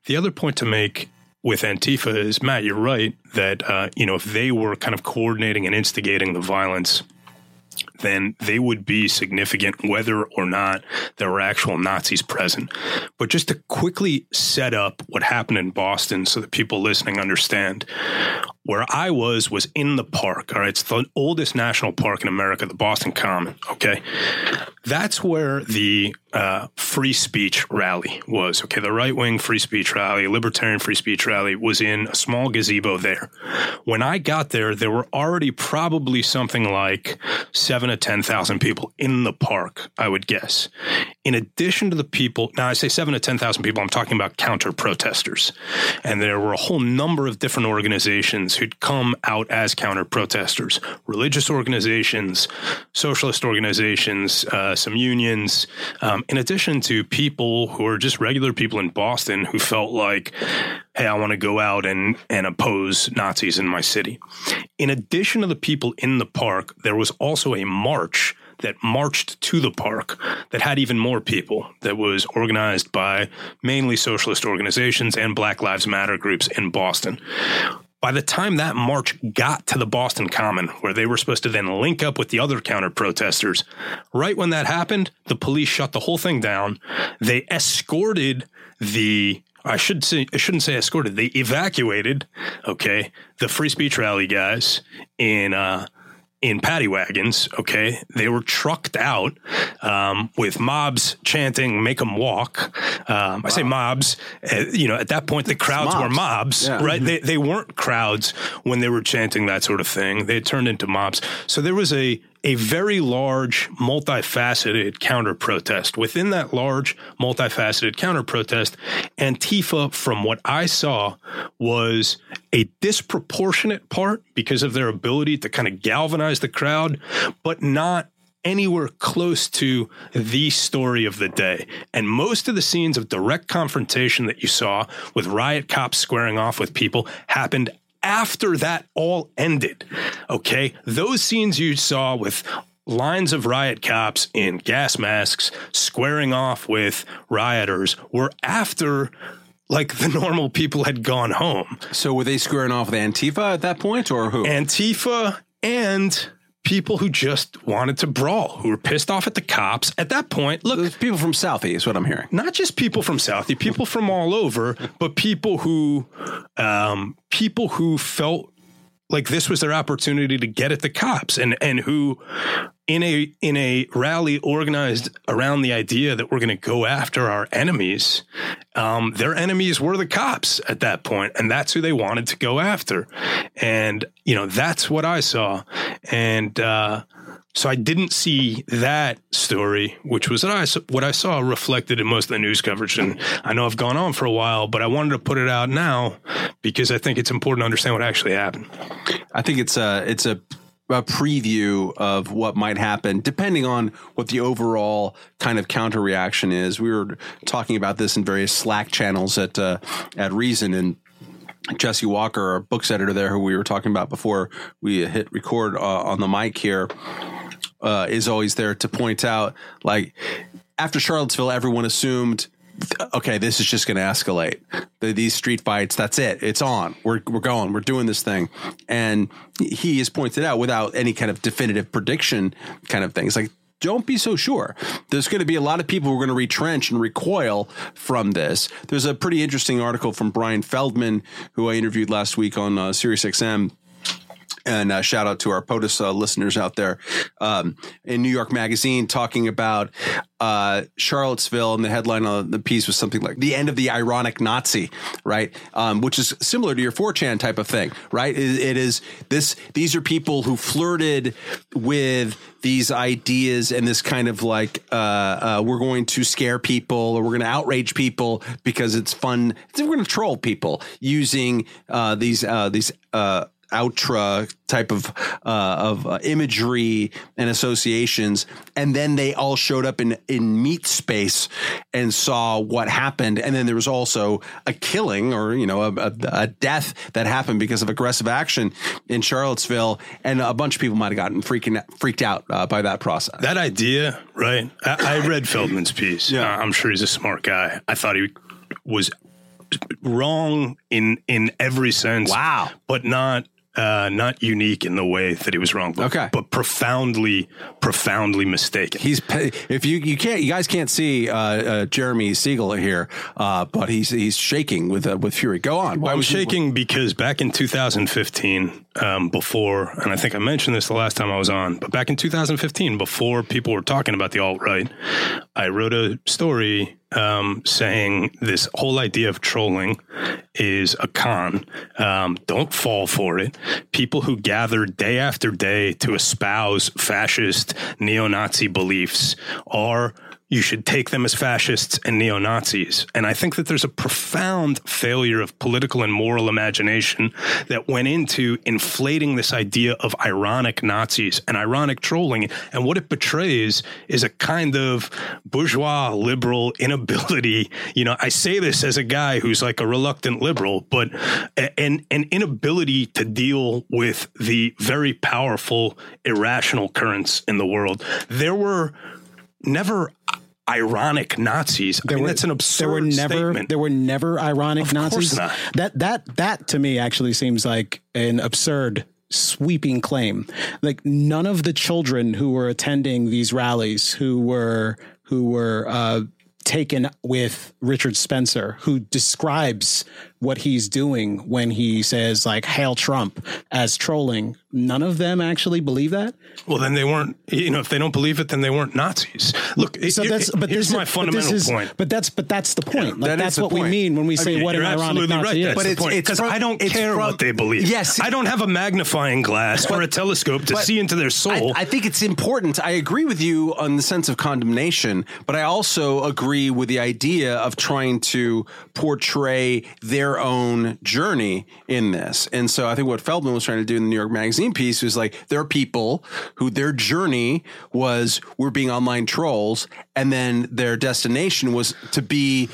D: The other point to make with Antifa is Matt, you're right that uh, you know if they were kind of coordinating and instigating the violence then they would be significant whether or not there were actual Nazis present. But just to quickly set up what happened in Boston so that people listening understand, where I was was in the park. All right, it's the oldest national park in America, the Boston Common. Okay, that's where the uh, free speech rally was. Okay, the right wing free speech rally, libertarian free speech rally was in a small gazebo there. When I got there, there were already probably something like seven to 10,000 people in the park, I would guess. In addition to the people, now I say seven to 10,000 people, I'm talking about counter protesters. And there were a whole number of different organizations who'd come out as counter protesters religious organizations, socialist organizations, uh, some unions, um, in addition to people who are just regular people in Boston who felt like, hey, I want to go out and, and oppose Nazis in my city. In addition to the people in the park, there was also a march that marched to the park that had even more people that was organized by mainly socialist organizations and Black Lives Matter groups in Boston. By the time that march got to the Boston Common, where they were supposed to then link up with the other counter protesters, right when that happened, the police shut the whole thing down. They escorted the I should say I shouldn't say escorted. They evacuated, okay, the free speech rally guys in uh, in paddy wagons. Okay, they were trucked out um, with mobs chanting "Make them walk." Um, I say mobs. Uh, you know, at that point, the crowds were mobs,
C: Yeah.
D: right? They they weren't crowds when they were chanting that sort of thing. They had turned into mobs. So there was a a very large, multifaceted counter protest. Within that large, multifaceted counter protest, Antifa, from what I saw, was a disproportionate part because of their ability to kind of galvanize the crowd, but not anywhere close to the story of the day. And most of the scenes of direct confrontation that you saw with riot cops squaring off with people happened after that all ended. Okay. Those scenes you saw with lines of riot cops in gas masks squaring off with rioters were after like the normal people had gone home.
C: So were they squaring off with Antifa at that point, or who?
D: Antifa and people who just wanted to brawl, who were pissed off at the cops. At that point, look,
C: Those people from Southie is what I'm hearing.
D: not just people from Southie, people from all over, but people who, um, people who felt like this was their opportunity to get at the cops, and and who, in a in a rally organized around the idea that we're going to go after our enemies, um, their enemies were the cops at that point, and that's who they wanted to go after, and you know that's what I saw, and. uh so I didn't see that story, which was what I, what I saw reflected in most of the news coverage. And I know I've gone on for a while, but I wanted to put it out now because I think it's important to understand what actually happened.
C: I think it's a it's a a preview of what might happen depending on what the overall kind of counter reaction is. We were talking about this in various Slack channels at uh, at Reason and Jesse Walker, our books editor there, who we were talking about before we hit record uh, on the mic here, uh, is always there to point out like after Charlottesville, everyone assumed okay, this is just going to escalate. The, these street fights, that's it. It's on. We're, we're going. We're doing this thing. And he has pointed out without any kind of definitive prediction kind of things like, don't be so sure. There's going to be a lot of people who are going to retrench and recoil from this. There's a pretty interesting article from Brian Feldman, who I interviewed last week on uh, SiriusXM and uh, shout out to our POTUS uh, listeners out there um, in New York Magazine talking about uh, Charlottesville, and the headline on the piece was something like "The End of the Ironic Nazi," right? Um, which is similar to your 4chan type of thing, right? It, it is this; these are people who flirted with these ideas and this kind of like uh, uh, we're going to scare people or we're going to outrage people because it's fun. We're going to troll people using uh, these uh, these. Outra type of uh, of uh, imagery and associations, and then they all showed up in in meat space and saw what happened, and then there was also a killing or you know a, a, a death that happened because of aggressive action in Charlottesville, and a bunch of people might have gotten freaking freaked out uh, by that process.
D: That idea, right? I, I read Feldman's piece.
C: Yeah.
D: I'm sure he's a smart guy. I thought he was wrong in in every sense.
C: Wow.
D: but not. Uh, not unique in the way that he was wrong, but,
C: Okay.
D: but profoundly, profoundly mistaken.
C: He's if you you can't you guys can't see uh, uh, Jeremy Siegel here, uh, but he's he's shaking with uh, with fury. Go on. Why
D: I'm
C: was
D: shaking because back in 2015, um, before, and I think I mentioned this the last time I was on, but back in 2015, before people were talking about the alt right, I wrote a story um, saying this whole idea of trolling is a con. Um, don't fall for it. People who gather day after day to espouse fascist neo Nazi beliefs are you should take them as fascists and neo Nazis. And I think that there's a profound failure of political and moral imagination that went into inflating this idea of ironic Nazis and ironic trolling. And what it betrays is a kind of bourgeois liberal inability. You know, I say this as a guy who's like a reluctant liberal, but an, an inability to deal with the very powerful irrational currents in the world. There were never ironic Nazis. I mean, that's an absurd
B: there were never
D: statement.
B: there were never ironic
D: Of
B: Nazis.
D: not.
B: That that that to me actually seems like an absurd sweeping claim. Like none of the children who were attending these rallies who were who were uh taken with Richard Spencer who describes what he's doing when he says like hail Trump as trolling. None of them actually believe that.
D: well, then they weren't. You know, if they don't believe it, then they weren't Nazis. Look,
B: So
D: here-
B: that's but
D: here's
B: this,
D: my
B: is- but
D: fundamental
B: this is,
D: point.
B: But that's but that's the point. Like
C: that
B: that's what we mean when we say what an ironic Nazi
D: right.
B: is.
C: But it's-
D: because I don't care
C: from-
D: what they believe.
C: Yes.
D: I don't have a magnifying glass or a telescope to see into their soul.
C: I, I think it's important. I agree with you on the sense of condemnation, but I also agree with the idea of trying to portray their own journey in this. And so I think what Feldman was trying to do in the New York Magazine piece was like there are people who their journey was we're being online trolls, and then their destination was to be.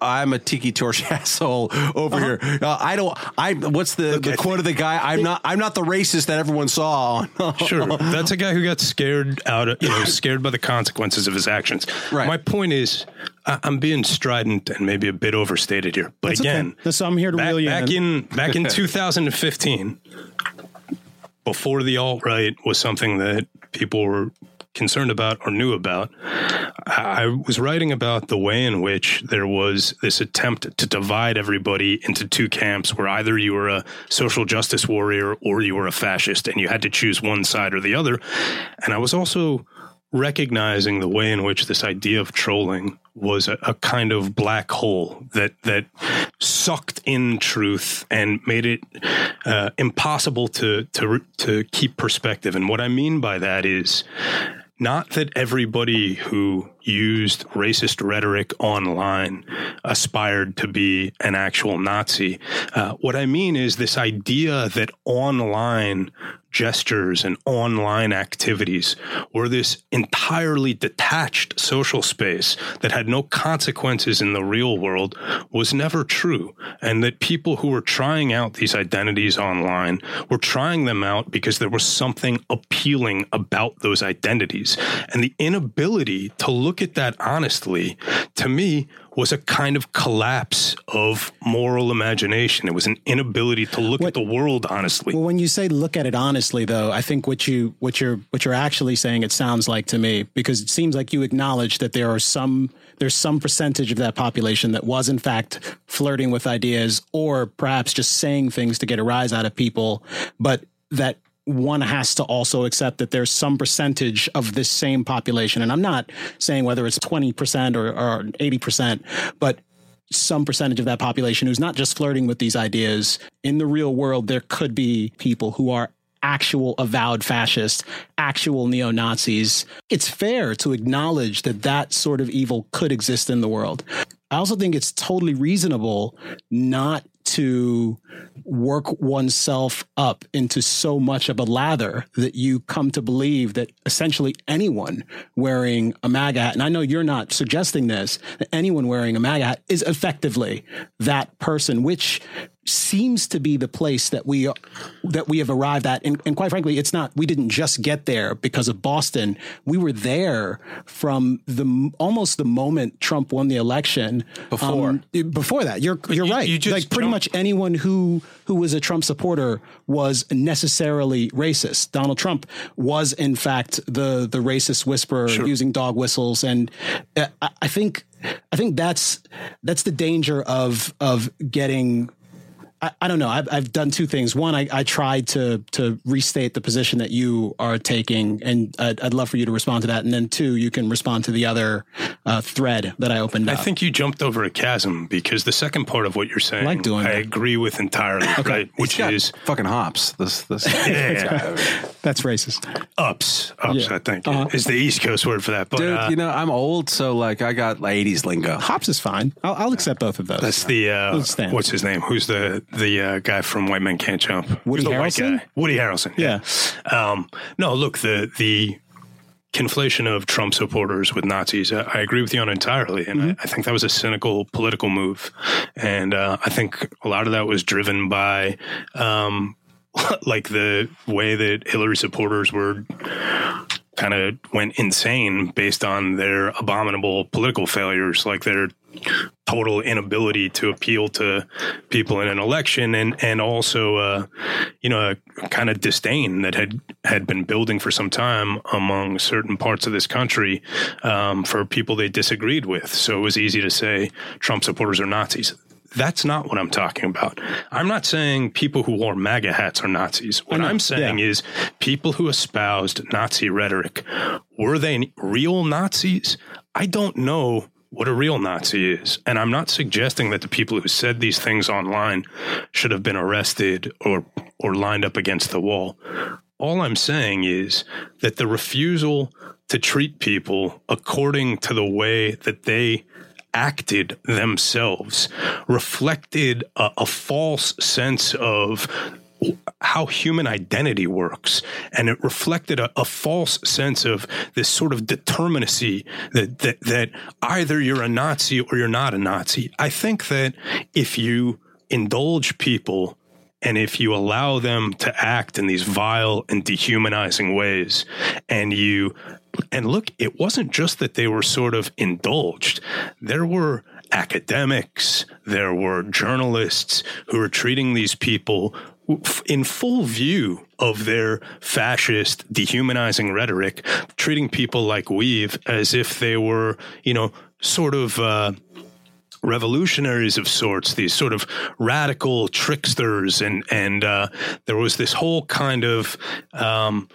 C: I'm a tiki torch <laughs> asshole over here. Uh, I don't. I. What's the, the quote of the guy? I'm not. I'm not the racist that everyone saw. <laughs>
D: Sure, that's a guy who got scared out of you know scared by the consequences of his actions.
C: Right.
D: My point is, I, I'm being strident and maybe a bit overstated here, but
B: That's okay.
D: again,
B: That's- I'm here to
D: back,
B: reel you
D: back
B: in.
D: in <laughs> back in 2015, before the alt right was something that people were concerned about or knew about. I was writing about the way in which there was this attempt to divide everybody into two camps where either you were a social justice warrior or you were a fascist and you had to choose one side or the other. And I was also recognizing the way in which this idea of trolling was a, a kind of black hole that that sucked in truth and made it uh, impossible to to to keep perspective. And what I mean by that is not that everybody who used racist rhetoric online aspired to be an actual Nazi. Uh, what I mean is this idea that online gestures and online activities were this entirely detached social space that had no consequences in the real world was never true. And that people who were trying out these identities online were trying them out because there was something appealing about those identities. And the inability to look at that honestly, to me, was a kind of collapse of moral imagination. It was an inability to look at the world honestly.
B: Well, when you say look at it honestly, though, I think what you what you're what you're actually saying it sounds like to me because it seems like you acknowledge that there are some there's some percentage of that population that was in fact flirting with ideas or perhaps just saying things to get a rise out of people, but that one has to also accept that there's some percentage of this same population. And I'm not saying whether it's 20% or, or 80%, but some percentage of that population who's not just flirting with these ideas. In the real world, there could be people who are actual avowed fascists, actual neo Nazis. It's fair to acknowledge that that sort of evil could exist in the world. I also think it's totally reasonable not to work oneself up into so much of a lather that you come to believe that essentially anyone wearing a MAGA hat, and I know you're not suggesting this, that anyone wearing a MAGA hat is effectively that person, which seems to be the place that we that we have arrived at. And, and, quite frankly it's not we didn't just get there because of boston. We were there from the almost the moment trump won the election.
C: Before.
B: um, before that. You're you're
D: you-
B: right.
D: you
B: like pretty
D: don't-
B: much anyone who who was a trump supporter was necessarily racist. Donald trump was in fact the the racist whisperer using dog whistles. And uh, I, I think i think that's that's the danger of of getting I, I don't know. I've, I've done two things. One, I, I tried to to restate the position that you are taking, and I'd, I'd love for you to respond to that. And then two, you can respond to the other uh, thread that I opened up.
D: I
B: up.
D: think you jumped over a chasm because the second part of what you're saying,
B: like doing
D: I
B: that.
D: agree with entirely, right? Which
C: Got
D: is
C: fucking hops. This this <laughs>
D: yeah,
B: that's racist.
D: ups, ups.
B: Yeah.
D: I think
B: Uh-huh.
D: is the East Coast word for that. But
C: Dude,
D: uh,
C: you know, I'm old, so like I got like 80s lingo.
B: Hops is fine. I'll, I'll accept both of those.
D: that's the uh,
B: Understand.
D: what's his name? Who's the the uh, guy from White Men Can't Jump?
B: Woody
D: Who's the white
B: Harrelson?
D: guy? Woody Harrelson.
B: Yeah.
D: Um, no, look the the conflation of Trump supporters with Nazis. I, I agree with you on entirely, and I, I think that was a cynical political move, and uh, I think a lot of that was driven by. Um, <laughs> like the way that Hillary supporters were kind of went insane based on their abominable political failures, like their total inability to appeal to people in an election, and and also uh, you know a kind of disdain that had had been building for some time among certain parts of this country um, for people they disagreed with. So it was easy to say Trump supporters are Nazis. That's not what I'm talking about. I'm not saying people who wore MAGA hats are Nazis. What I'm saying is people who espoused Nazi rhetoric. Were they real Nazis? I don't know what a real Nazi is. And I'm not suggesting that the people who said these things online should have been arrested or or lined up against the wall. All I'm saying is that the refusal to treat people according to the way that they acted themselves reflected a, a false sense of how human identity works. And it reflected a, a, false sense of this sort of determinacy that, that, that either you're a Nazi or you're not a Nazi. I think that if you indulge people and if you allow them to act in these vile and dehumanizing ways and you and look, it wasn't just that they were sort of indulged. There were academics, there were journalists who were treating these people in full view of their fascist, dehumanizing rhetoric, treating people like weev as if they were, you know, sort of. Uh, revolutionaries of sorts, these sort of radical tricksters, and and uh, there was this whole kind of um,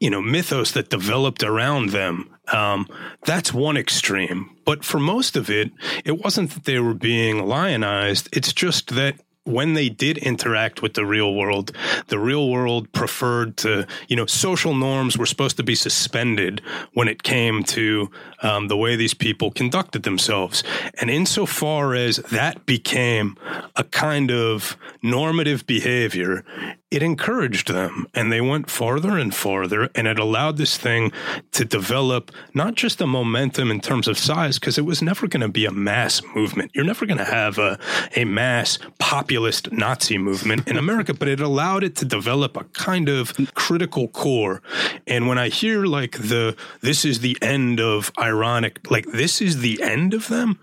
D: you know mythos that developed around them. Um, that's one extreme, but for most of it, it wasn't that they were being lionized. It's just that when they did interact with the real world, the real world preferred to, you know, social norms were supposed to be suspended when it came to um, the way these people conducted themselves. And insofar as that became a kind of normative behavior, it encouraged them and they went farther and farther and it allowed this thing to develop not just a momentum in terms of size because it was never going to be a mass movement. You're never going to have a, a mass populist nazi movement in america but it allowed it to develop a kind of critical core. And when i hear like the this is the end of ironic like this is the end of them?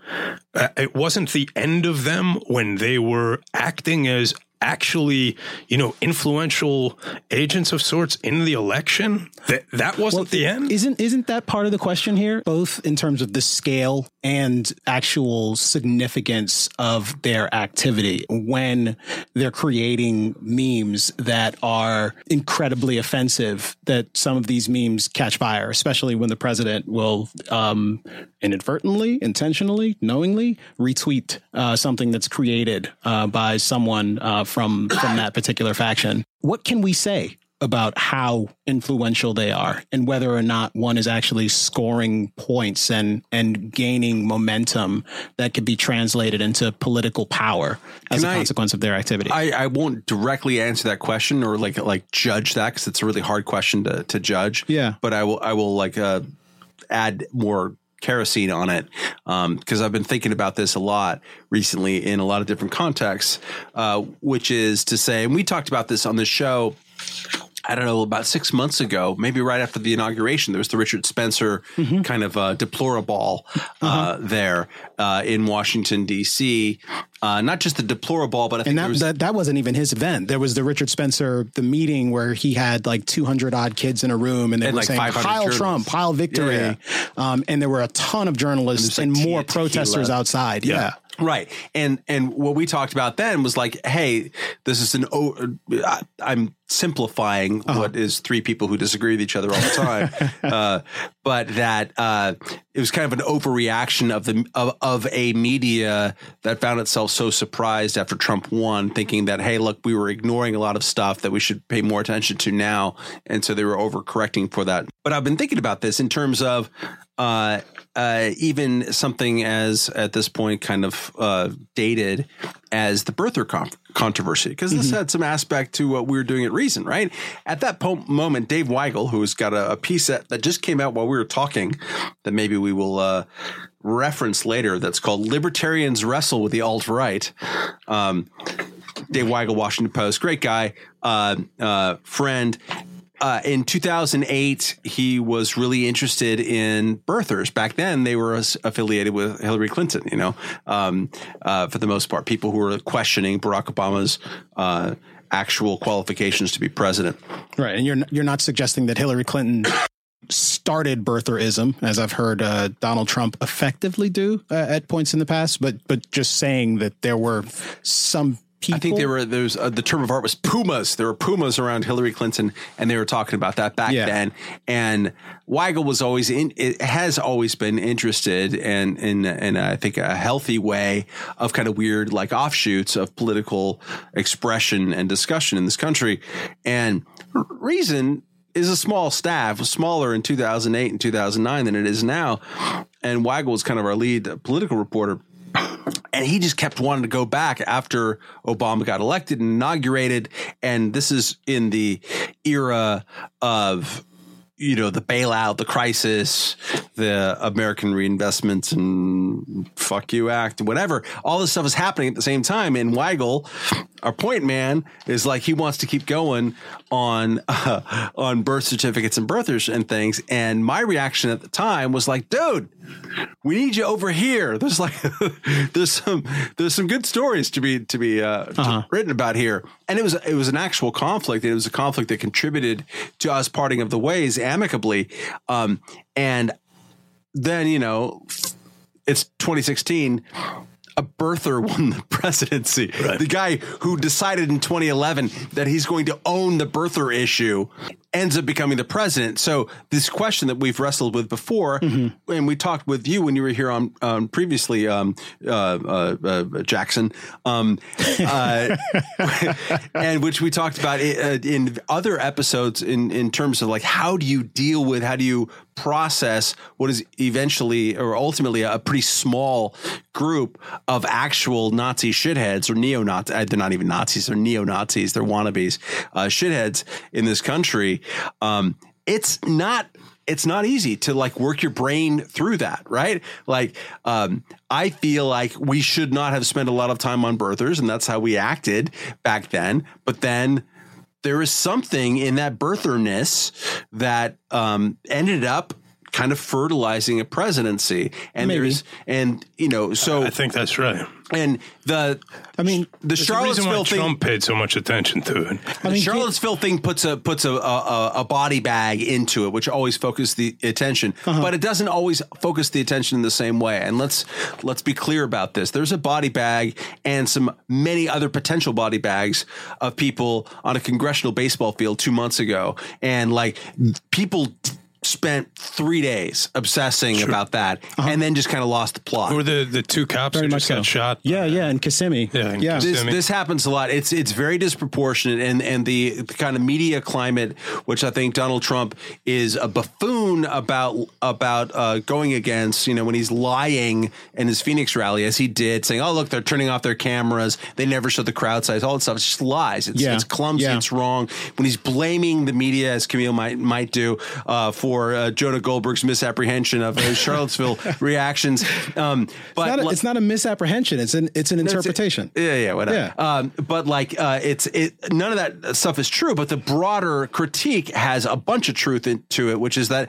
D: Uh, it wasn't the end of them when they were acting as actually, you know, influential agents of sorts in the election. That that wasn't the end.
B: Isn't isn't that part of the question here? Both in terms of the scale and actual significance of their activity when they're creating memes that are incredibly offensive. That some of these memes catch fire, especially when the president will um, inadvertently, intentionally, knowingly retweet uh, something that's created uh, by someone uh, from from that particular faction. What can we say about how influential they are and whether or not one is actually scoring points and and gaining momentum that could be translated into political power as
C: Can
B: a
C: I-
B: consequence of their activity.
C: I, I won't directly answer that question or like like judge that because it's a really hard question to to judge.
B: Yeah.
C: but I will I will like uh, add more kerosene on it because I've been thinking about this a lot recently in a lot of different contexts, uh, which is to say, and we talked about this on the show. I don't know, about six months ago, maybe right after the inauguration, there was the Richard Spencer
B: Mm-hmm.
C: kind of uh, deplorable uh,
B: Uh-huh.
C: there uh, in Washington, D.C. Uh, not just the deplorable, but I think
B: and that,
C: was
B: that that wasn't even his event. There was the Richard Spencer the meeting where he had like 200 odd kids in a room and they
C: And
B: were
C: like
B: saying
C: 500
B: pile
C: journalists.
B: Trump, pile victory.
C: Yeah,
B: Um, and there were a ton of journalists
C: like
B: and more protesters outside. Yeah.
C: Right. And and what we talked about then was like, hey, this is an o- I'm simplifying
B: Uh-huh.
C: what is three people who disagree with each other all the time. <laughs> uh, but that uh, it was kind of an overreaction of the of, of a media that found itself so surprised after Trump won, thinking that hey, look, we were ignoring a lot of stuff that we should pay more attention to now, and so they were overcorrecting for that. But I've been thinking about this in terms of uh, uh, even something as at this point kind of uh, dated as the birther con- controversy, because this had some aspect to what we were doing at Reason, right? At that po- moment, Dave Weigel, who's got a, a piece that, that just came out while we were talking, that maybe we will uh, reference later, that's called "Libertarians Wrestle with the Alt Right." Um, Dave Weigel, Washington Post, great guy, uh, uh, friend. Uh, in 2008, he was really interested in birthers. Back then, they were affiliated with Hillary Clinton, you know, um, uh, for the most part, people who were questioning Barack Obama's uh, actual qualifications to be president.
B: Right. And you're you're not suggesting that Hillary Clinton started birtherism, as I've heard uh, Donald Trump effectively do uh, at points in the past, but but just saying that there were some people.
C: I think there were there's uh, the term of art was PUMAs. There were PUMAs around Hillary Clinton, and they were talking about that back
B: Yeah.
C: then. And Weigel was always in. It has always been interested in in in I think a healthy way of kind of weird like offshoots of political expression and discussion in this country. And reason is a small staff, smaller in 2008 and 2009 than it is now. And Weigel was kind of our lead political reporter and he just kept wanting to go back after Obama got elected and inaugurated. And this is in the era of, you know, the bailout, the crisis, the American Reinvestment and Fuck You Act, whatever. All this stuff is happening at the same time. And Weigel, our point man, is like he wants to keep going on uh, on birth certificates and birthers and things. And my reaction at the time was like, dude, we need you over here. There's like <laughs> there's some there's some good stories to be to be uh, to- written about here, and it was it was an actual conflict. It was a conflict that contributed to us parting of the ways amicably, um, and then you know it's 2016. A birther <laughs> won the presidency. The guy who decided in 2011 that he's going to own the birther issue ends up becoming the president. So this question that we've wrestled with before, and we talked with you when you were here on um, previously, um, uh, uh, uh, Jackson, um, uh, <laughs> and which we talked about i- uh, in other episodes in in terms of like how do you deal with how do you process what is eventually or ultimately a pretty small group of actual Nazi shitheads or neo Nazis. They're not even Nazis; they're neo Nazis. They're wannabes, uh, shitheads in this country. Um, it's not it's not easy to like work your brain through that, right? Like, um, I feel like we should not have spent a lot of time on birthers, and that's how we acted back then. But then there is something in that birtherness that um, ended up kind of fertilizing a presidency, and
B: Maybe.
C: there's and you know so
D: I think that's right.
C: and the
B: I mean,
C: the
D: There's a why
C: Charlottesville thing.
D: Trump paid so much attention to it.
B: I mean,
C: the Charlottesville thing puts a puts a, a a body bag into it, which always focuses the attention,
B: Uh-huh.
C: but it doesn't always focus the attention in the same way. And let's let's be clear about this. There's a body bag and some many other potential body bags of people on a congressional baseball field two months ago, and like people spent three days obsessing about that and then just kind of lost the plot.
D: Or the the two cops
B: Very
D: who
B: much
D: just
B: so.
D: got shot.
B: Yeah, yeah, and Kissimmee.
D: Yeah, and
B: yeah.
D: Kissimmee.
C: this, this happens a lot. It's it's very disproportionate, and and the, the kind of media climate, which I think Donald Trump is a buffoon about about uh, going against. You know, when he's lying in his Phoenix rally, as he did, saying, "Oh, look, they're turning off their cameras. They never show the crowd size. All that stuff. It's just lies. It's,
B: Yeah.
C: it's clumsy.
B: Yeah.
C: It's wrong." When he's blaming the media, as Kmele might might do, uh, for uh, Jonah Goldberg's misapprehension of uh, <laughs> Charlottesville reactions, um, but
B: Not a-
C: like-
B: it's not a misapprehension. It's an it's an interpretation.
C: Yeah, yeah, whatever.
B: Yeah.
C: Um, but like, uh, it's it. None of that stuff is true. But the broader critique has a bunch of truth into it, which is that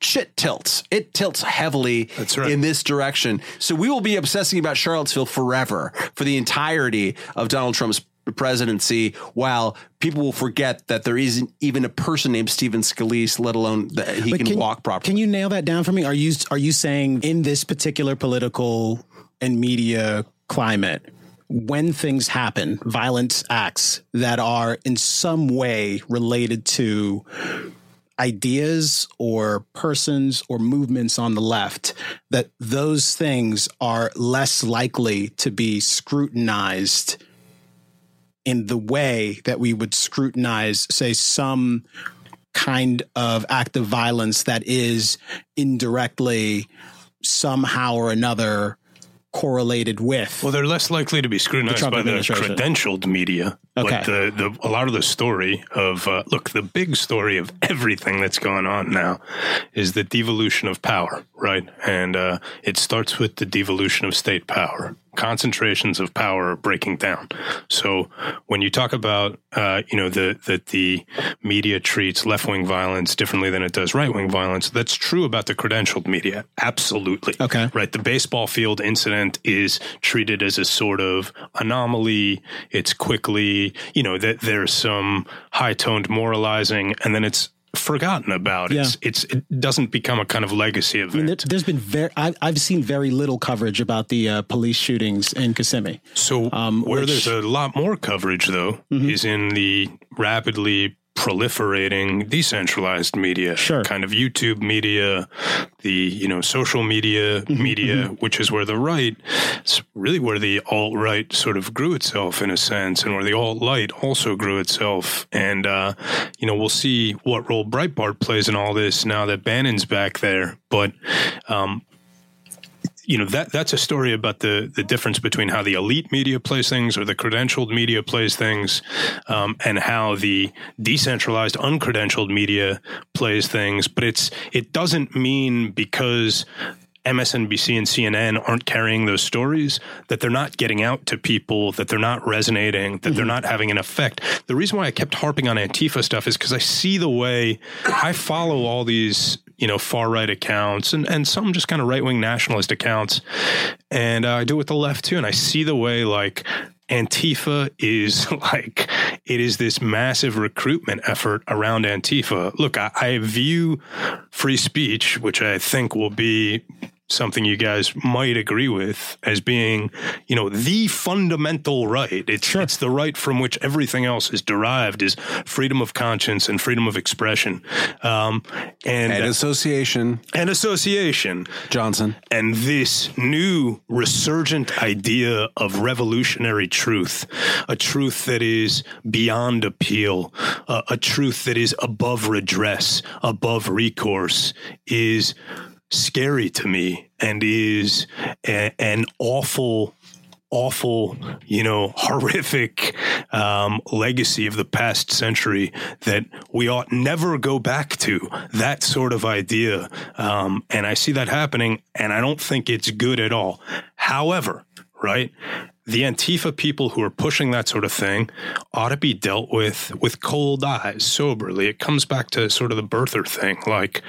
C: shit tilts. It tilts heavily
D: right.
C: in this direction. So we will be obsessing about Charlottesville forever for the entirety of Donald Trump's presidency while people will forget that there isn't even a person named Stephen Scalise let alone that he
B: But
C: can, walk properly
B: Can you nail that down for me? Are you are you saying in this particular political and media climate, when things happen, violent acts that are in some way related to ideas or persons or movements on the left, that those things are less likely to be scrutinized in the way that we would scrutinize, say, some kind of act of violence that is indirectly somehow or another correlated with.
D: Well, they're less likely to be scrutinized
B: Trump
D: by the credentialed media.
B: Okay.
D: But the, the a lot of the story of uh, look, the big story of everything that's going on now is the devolution of power, right? And uh, it starts with the devolution of state power. Concentrations of power are breaking down. So when you talk about, uh, you know, the that the media treats left wing violence differently than it does right wing violence, that's true about the credentialed media. Absolutely.
B: Okay.
D: Right. The baseball field incident is treated as a sort of anomaly. It's quickly, you know, that there's some high toned moralizing and then it's forgotten about. It's, it's, it doesn't become a kind of legacy
B: I mean, there, has been very. I've, I've seen very little coverage about the uh, police shootings in Kissimmee.
D: So
B: Um,
D: where
B: which-
D: there's a lot more coverage, though, is in the rapidly proliferating decentralized media,
B: Sure.
D: kind of YouTube media, the you know social media media, which is where the right, it's really where the alt right sort of grew itself in a sense, and where the alt light also grew itself. And uh, you know we'll see what role Breitbart plays in all this now that Bannon's back there, but. Um, you know that that's a story about the the difference between how the elite media plays things or the credentialed media plays things, um, and how the decentralized, uncredentialed media plays things. But it's it doesn't mean because MSNBC and CNN aren't carrying those stories, that they're not getting out to people, that they're not resonating, that they're not having an effect. The reason why I kept harping on Antifa stuff is because I see the way I follow all these, you know, far right accounts and, and some just kind of right wing nationalist accounts. And uh, I do it with the left too. And I see the way like Antifa is <laughs> like it is this massive recruitment effort around Antifa. Look, I, I view free speech, which I think will be something you guys might agree with as being, you know, the fundamental right. It's it's the right from which everything else is derived is freedom of conscience and freedom of expression, um, and
C: and association,
D: and association.
C: Johnson.
D: And this new resurgent idea of revolutionary truth, a truth that is beyond appeal, uh, a truth that is above redress, above recourse, is scary to me and is a, an awful awful, you know, <laughs> horrific um, legacy of the past century that we ought never go back to. That sort of idea. Um, and I see that happening, and I don't think it's good at all. However, right? The Antifa people who are pushing that sort of thing ought to be dealt with with cold eyes, soberly. It comes back to sort of the birther thing. Like,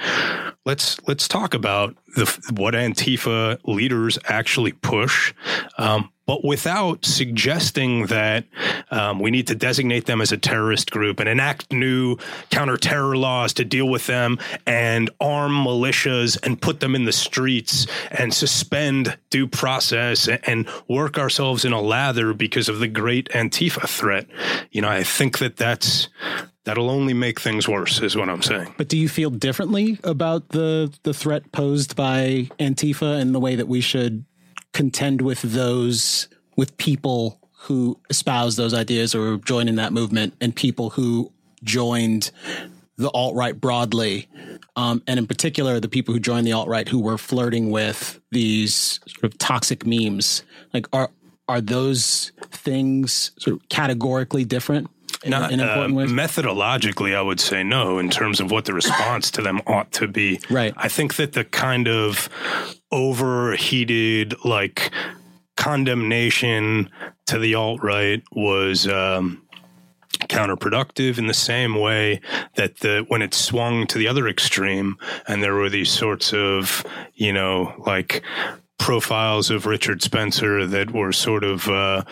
D: let's let's talk about the what Antifa leaders actually push, um, but without suggesting that um, we need to designate them as a terrorist group and enact new counterterror laws to deal with them and arm militias and put them in the streets and suspend due process and work ourselves in a lather because of the great Antifa threat. You know, I think that that's that'll only make things worse, is what I'm saying.
B: But do you feel differently about the the threat posed by Antifa and the way that we should contend with those with people who espouse those ideas or join in that movement and people who joined the alt right broadly, um, and in particular the people who joined the alt right who were flirting with these sort of toxic memes? Like, are are those things sort of categorically different? In,
D: Not,
B: in
D: uh, methodologically, I would say no in terms of what the response to them ought to be.
B: Right.
D: I think that the kind of overheated, like condemnation to the alt right was. Um, counterproductive in the same way that the when it swung to the other extreme and there were these sorts of you know like profiles of Richard Spencer that were sort of uh,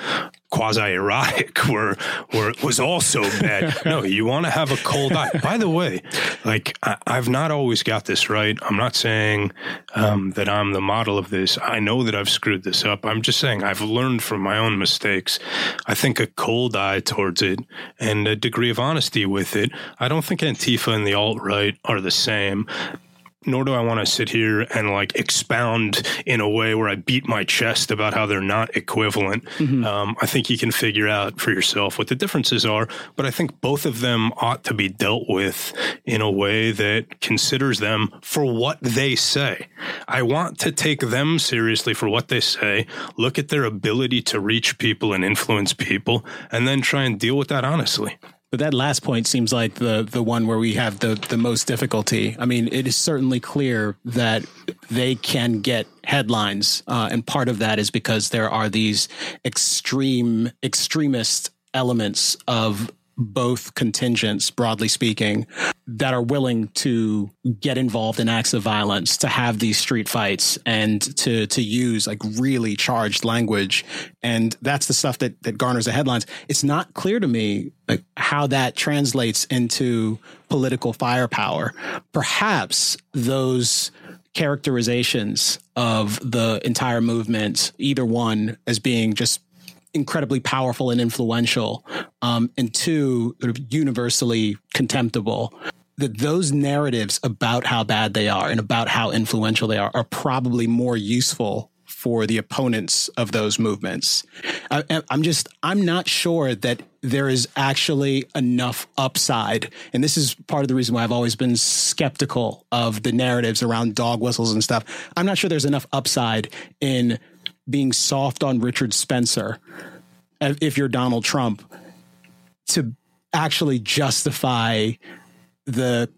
D: quasi erotic <laughs> were were was also bad. <laughs> No, you want to have a cold eye. By the way, like I, I've not always got this right. I'm not saying um, that I'm the model of this. I know that I've screwed this up. I'm just saying I've learned from my own mistakes. I think a cold eye towards it and a degree of honesty with it. I don't think Antifa and the alt right are the same nor do I want to sit here and like expound in a way where I beat my chest about how they're not equivalent. Um, I think you can figure out for yourself what the differences are, but I think both of them ought to be dealt with in a way that considers them for what they say. I want to take them seriously for what they say, look at their ability to reach people and influence people, and then try and deal with that honestly.
B: But that last point seems like the the one where we have the the most difficulty. I mean, it is certainly clear that they can get headlines, uh, and part of that is because there are these extreme extremist elements of both contingents, broadly speaking, that are willing to get involved in acts of violence, to have these street fights, and to to use like really charged language, and that's the stuff that that garners the headlines. It's not clear to me like how that translates into political firepower. Perhaps those characterizations of the entire movement, either one as being just incredibly powerful and influential, um, and two, sort of universally contemptible. That those narratives about how bad they are and about how influential they are are probably more useful for the opponents of those movements. I, I'm just, I'm not sure that there is actually enough upside. And this is part of the reason why I've always been skeptical of the narratives around dog whistles and stuff. I'm not sure there's enough upside in being soft on Richard Spencer uh, if you're Donald Trump to actually justify the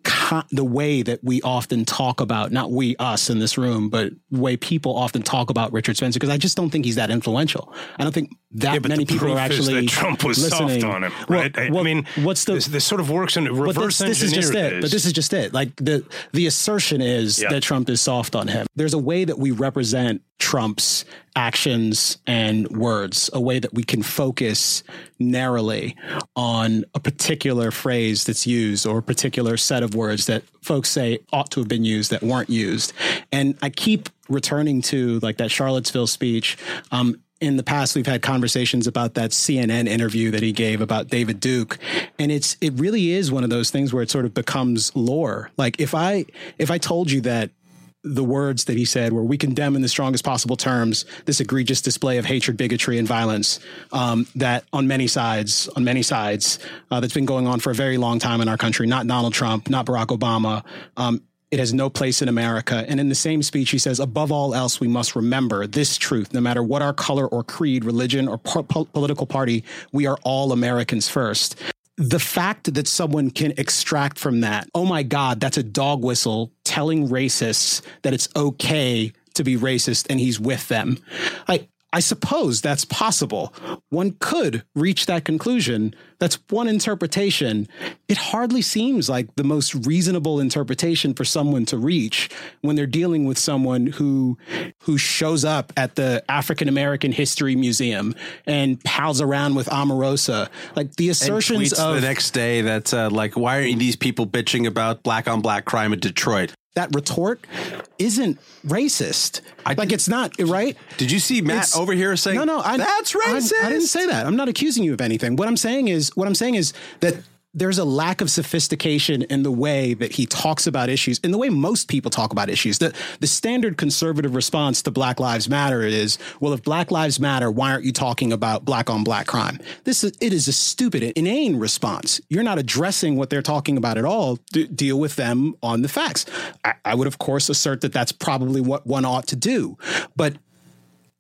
B: the way that we often talk about not we us in this room but the way people often talk about Richard Spencer because I just don't think he's that influential. I don't think that
D: Yeah,
B: many people are actually
D: Trump was
B: listening.
D: soft on him,
B: Well-
D: right? I- I
B: well,
D: mean,
B: what's the
D: this, this sort of works in
B: but
D: reverse
B: this, this is just it. But this is just it. Like the the assertion is
D: Yeah.
B: that Trump is soft on him. There's a way that we represent Trump's actions and words, a way that we can focus narrowly on a particular phrase that's used or a particular set of words that folks say ought to have been used that weren't used. And I keep returning to like that Charlottesville speech. Um, in the past we've had conversations about that CNN interview that he gave about David Duke and it's it really is one of those things where it sort of becomes lore like if I if I told you that the words that he said were we condemn in the strongest possible terms this egregious display of hatred bigotry and violence um, that on many sides on many sides uh, that's been going on for a very long time in our country not Donald Trump not Barack Obama um, it has no place in America. And in the same speech, he says, above all else, we must remember this truth. No matter what our color or creed, religion, or po- po- political party, we are all Americans first. The fact that someone can extract from that, oh my God, that's a dog whistle telling racists that it's okay to be racist and he's with them. I, I suppose that's possible. One could reach that conclusion. That's one interpretation. It hardly seems like the most reasonable interpretation for someone to reach when they're dealing with someone who who shows up at the African American History Museum and pals around with Omarosa. Like the assertions of
C: the next day that's uh, like, why aren't these people bitching about black on black crime in Detroit?
B: That retort isn't racist. like it's not right.
C: Did you see Matt
B: It's-
C: over here saying,
B: no, no, I,
C: that's
B: I-
C: racist?
B: I, didn't say that. I'm not accusing you of anything. What I'm saying is, what I'm saying is that there's a lack of sophistication in the way that he talks about issues, in the way most people talk about issues. The the standard conservative response to Black Lives Matter is, well, if Black Lives Matter, why aren't you talking about black on black crime? This is it is a stupid, inane response. You're not addressing what they're talking about at all. D- deal with them on the facts. I, I would, of course, assert that that's probably what one ought to do, but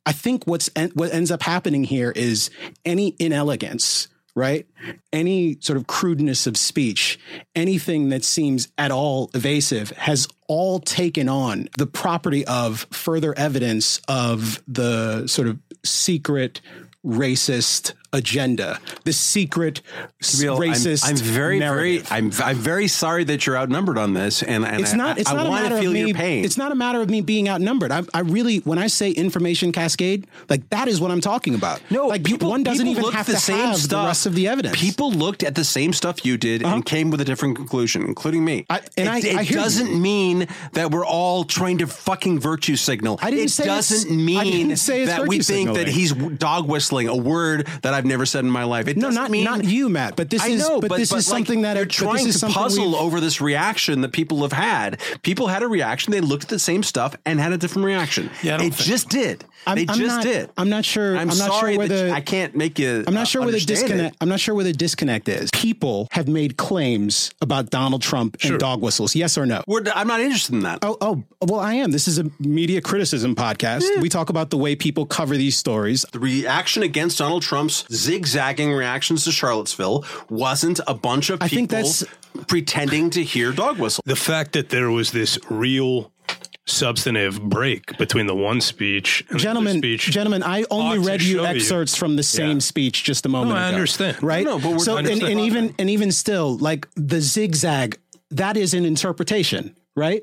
B: I think what's what ends up happening here is any inelegance, right? Any sort of crudeness of speech, anything that seems at all evasive has all taken on the property of further evidence of the sort of secret racist agenda, the secret
C: I'm-
B: racist.
C: I'm, very,
B: narrative.
C: very, I'm, I'm very sorry that you're outnumbered on this, and, and
B: it's
C: I,
B: not. It's
C: I,
B: not
C: I
B: a
C: want
B: matter
C: to feel
B: of me.
C: your pain.
B: It's not a matter of me being outnumbered. I, I really, when I say information cascade, like that is what I'm talking about.
C: No,
B: like
C: people,
B: one doesn't
C: people
B: even have
C: the
B: to
C: same
B: have
C: stuff.
B: the rest of the evidence. Uh-huh.
C: People looked at the same stuff you did and came with a different conclusion, including me.
B: I- and
C: it,
B: I-
C: it
B: hear you.
C: doesn't mean that we're all trying to fucking virtue signal.
B: I didn't
C: it
B: say
C: doesn't mean
B: didn't say
C: that we think that he's dog whistling a word that I've never said in my life. It
B: no, not
C: mean
B: not you, Matt. But this
C: I
B: is
C: know,
B: but, this is
C: like,
B: something that
C: you're
B: but this
C: trying
B: is
C: to puzzle over this reaction that people have had. People had a reaction. They looked at the same stuff and had a different reaction.
D: Yeah,
C: it just did.
B: I'm-
C: they
B: I'm
C: just
B: not-
C: did.
B: I'm not sure-
C: I'm,
B: I'm not
C: sorry
B: sure
C: that
B: whether-
C: I can't make you.
B: I'm not sure
C: uh,
B: where the disconnect.
C: it.
B: I'm not sure where the disconnect is. People have made claims about Donald Trump and dog whistles. Yes or no?
C: We're, I'm not interested in that.
B: Oh, oh, well, I am. This is a media criticism podcast. We talk about the way people cover these stories.
C: The reaction against Donald Trump's zigzagging reactions to Charlottesville wasn't a bunch of
B: I
C: people
B: think that's-
C: pretending to hear dog whistle.
D: the fact that there was this real substantive break between the one speech and
B: Gentlemen,
D: the speech.
B: gentlemen, I only read you
D: show
B: excerpts from the same
D: Yeah.
B: speech just a moment
D: No, I
B: ago.
D: understand.
B: Right?
C: No, but we're-
B: so and, and even and even still, like the zigzag, that is an interpretation, right?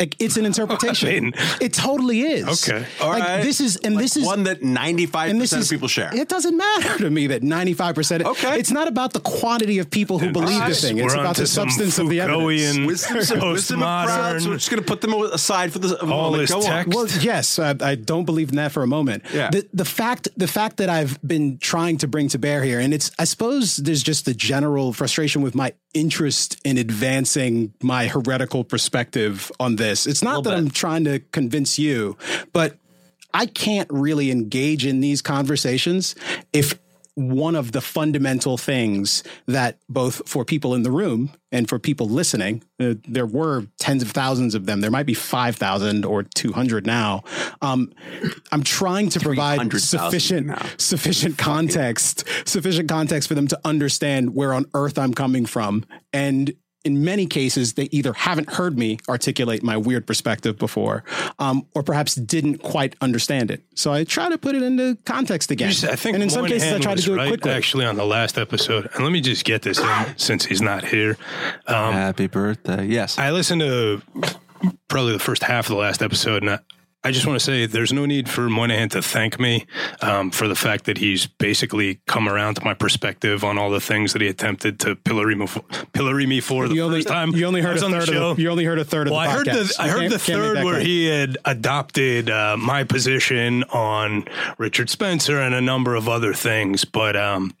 B: Like it's an <laughs> interpretation.
D: I mean-
B: it totally is.
D: Okay.
C: All
B: like
C: right.
B: this is and
C: Like
B: this is
C: one that 95% of people share.
B: It doesn't matter to me that 95%.
C: Okay.
B: It's not about the quantity of people who believe the thing. It's
D: We're
B: about
D: onto
B: the
D: some
B: substance of the evidence.
D: Foucaultian,
C: Wisdom, wisdom of crowds. We're just going to put them aside for the a
D: All
C: moment.
D: this
C: Go on.
D: text.
B: Well, yes, I, I don't believe in that for a moment.
C: Yeah.
B: The the fact the fact that I've been trying to bring to bear here, and it's I suppose there's just the general frustration with my interest in advancing my heretical perspective on this. It's not that
C: bit.
B: I'm trying to convince you, but I can't really engage in these conversations if one of the fundamental things that both for people in the room and for people listening, uh, there were tens of thousands of them. There might be 5,000 or 200 now. Um, I'm trying to provide sufficient,
C: now.
B: sufficient context, sufficient context for them to understand where on earth I'm coming from. And in many cases, they either haven't heard me articulate my weird perspective before, um, or perhaps didn't quite understand it. So I try to put it into context again.
D: I think
B: and in some cases, I try to
D: was
B: do it quickly.
D: Actually, on the last episode, and let me just get this in since he's not here. Um,
C: Happy birthday. Yes.
D: I listened to probably the first half of the last episode, and I, I just want to say there's no need for Moynihan to thank me um, for the fact that he's basically come around to my perspective on all the things that he attempted to pillory me for, pillory me for the
B: you only,
D: first time.
B: you only heard a third of the, you only heard a third of
D: Well,
B: the
D: I heard
B: podcast.
D: the I heard the third where he had adopted uh, my position on Richard Spencer and a number of other things, but um,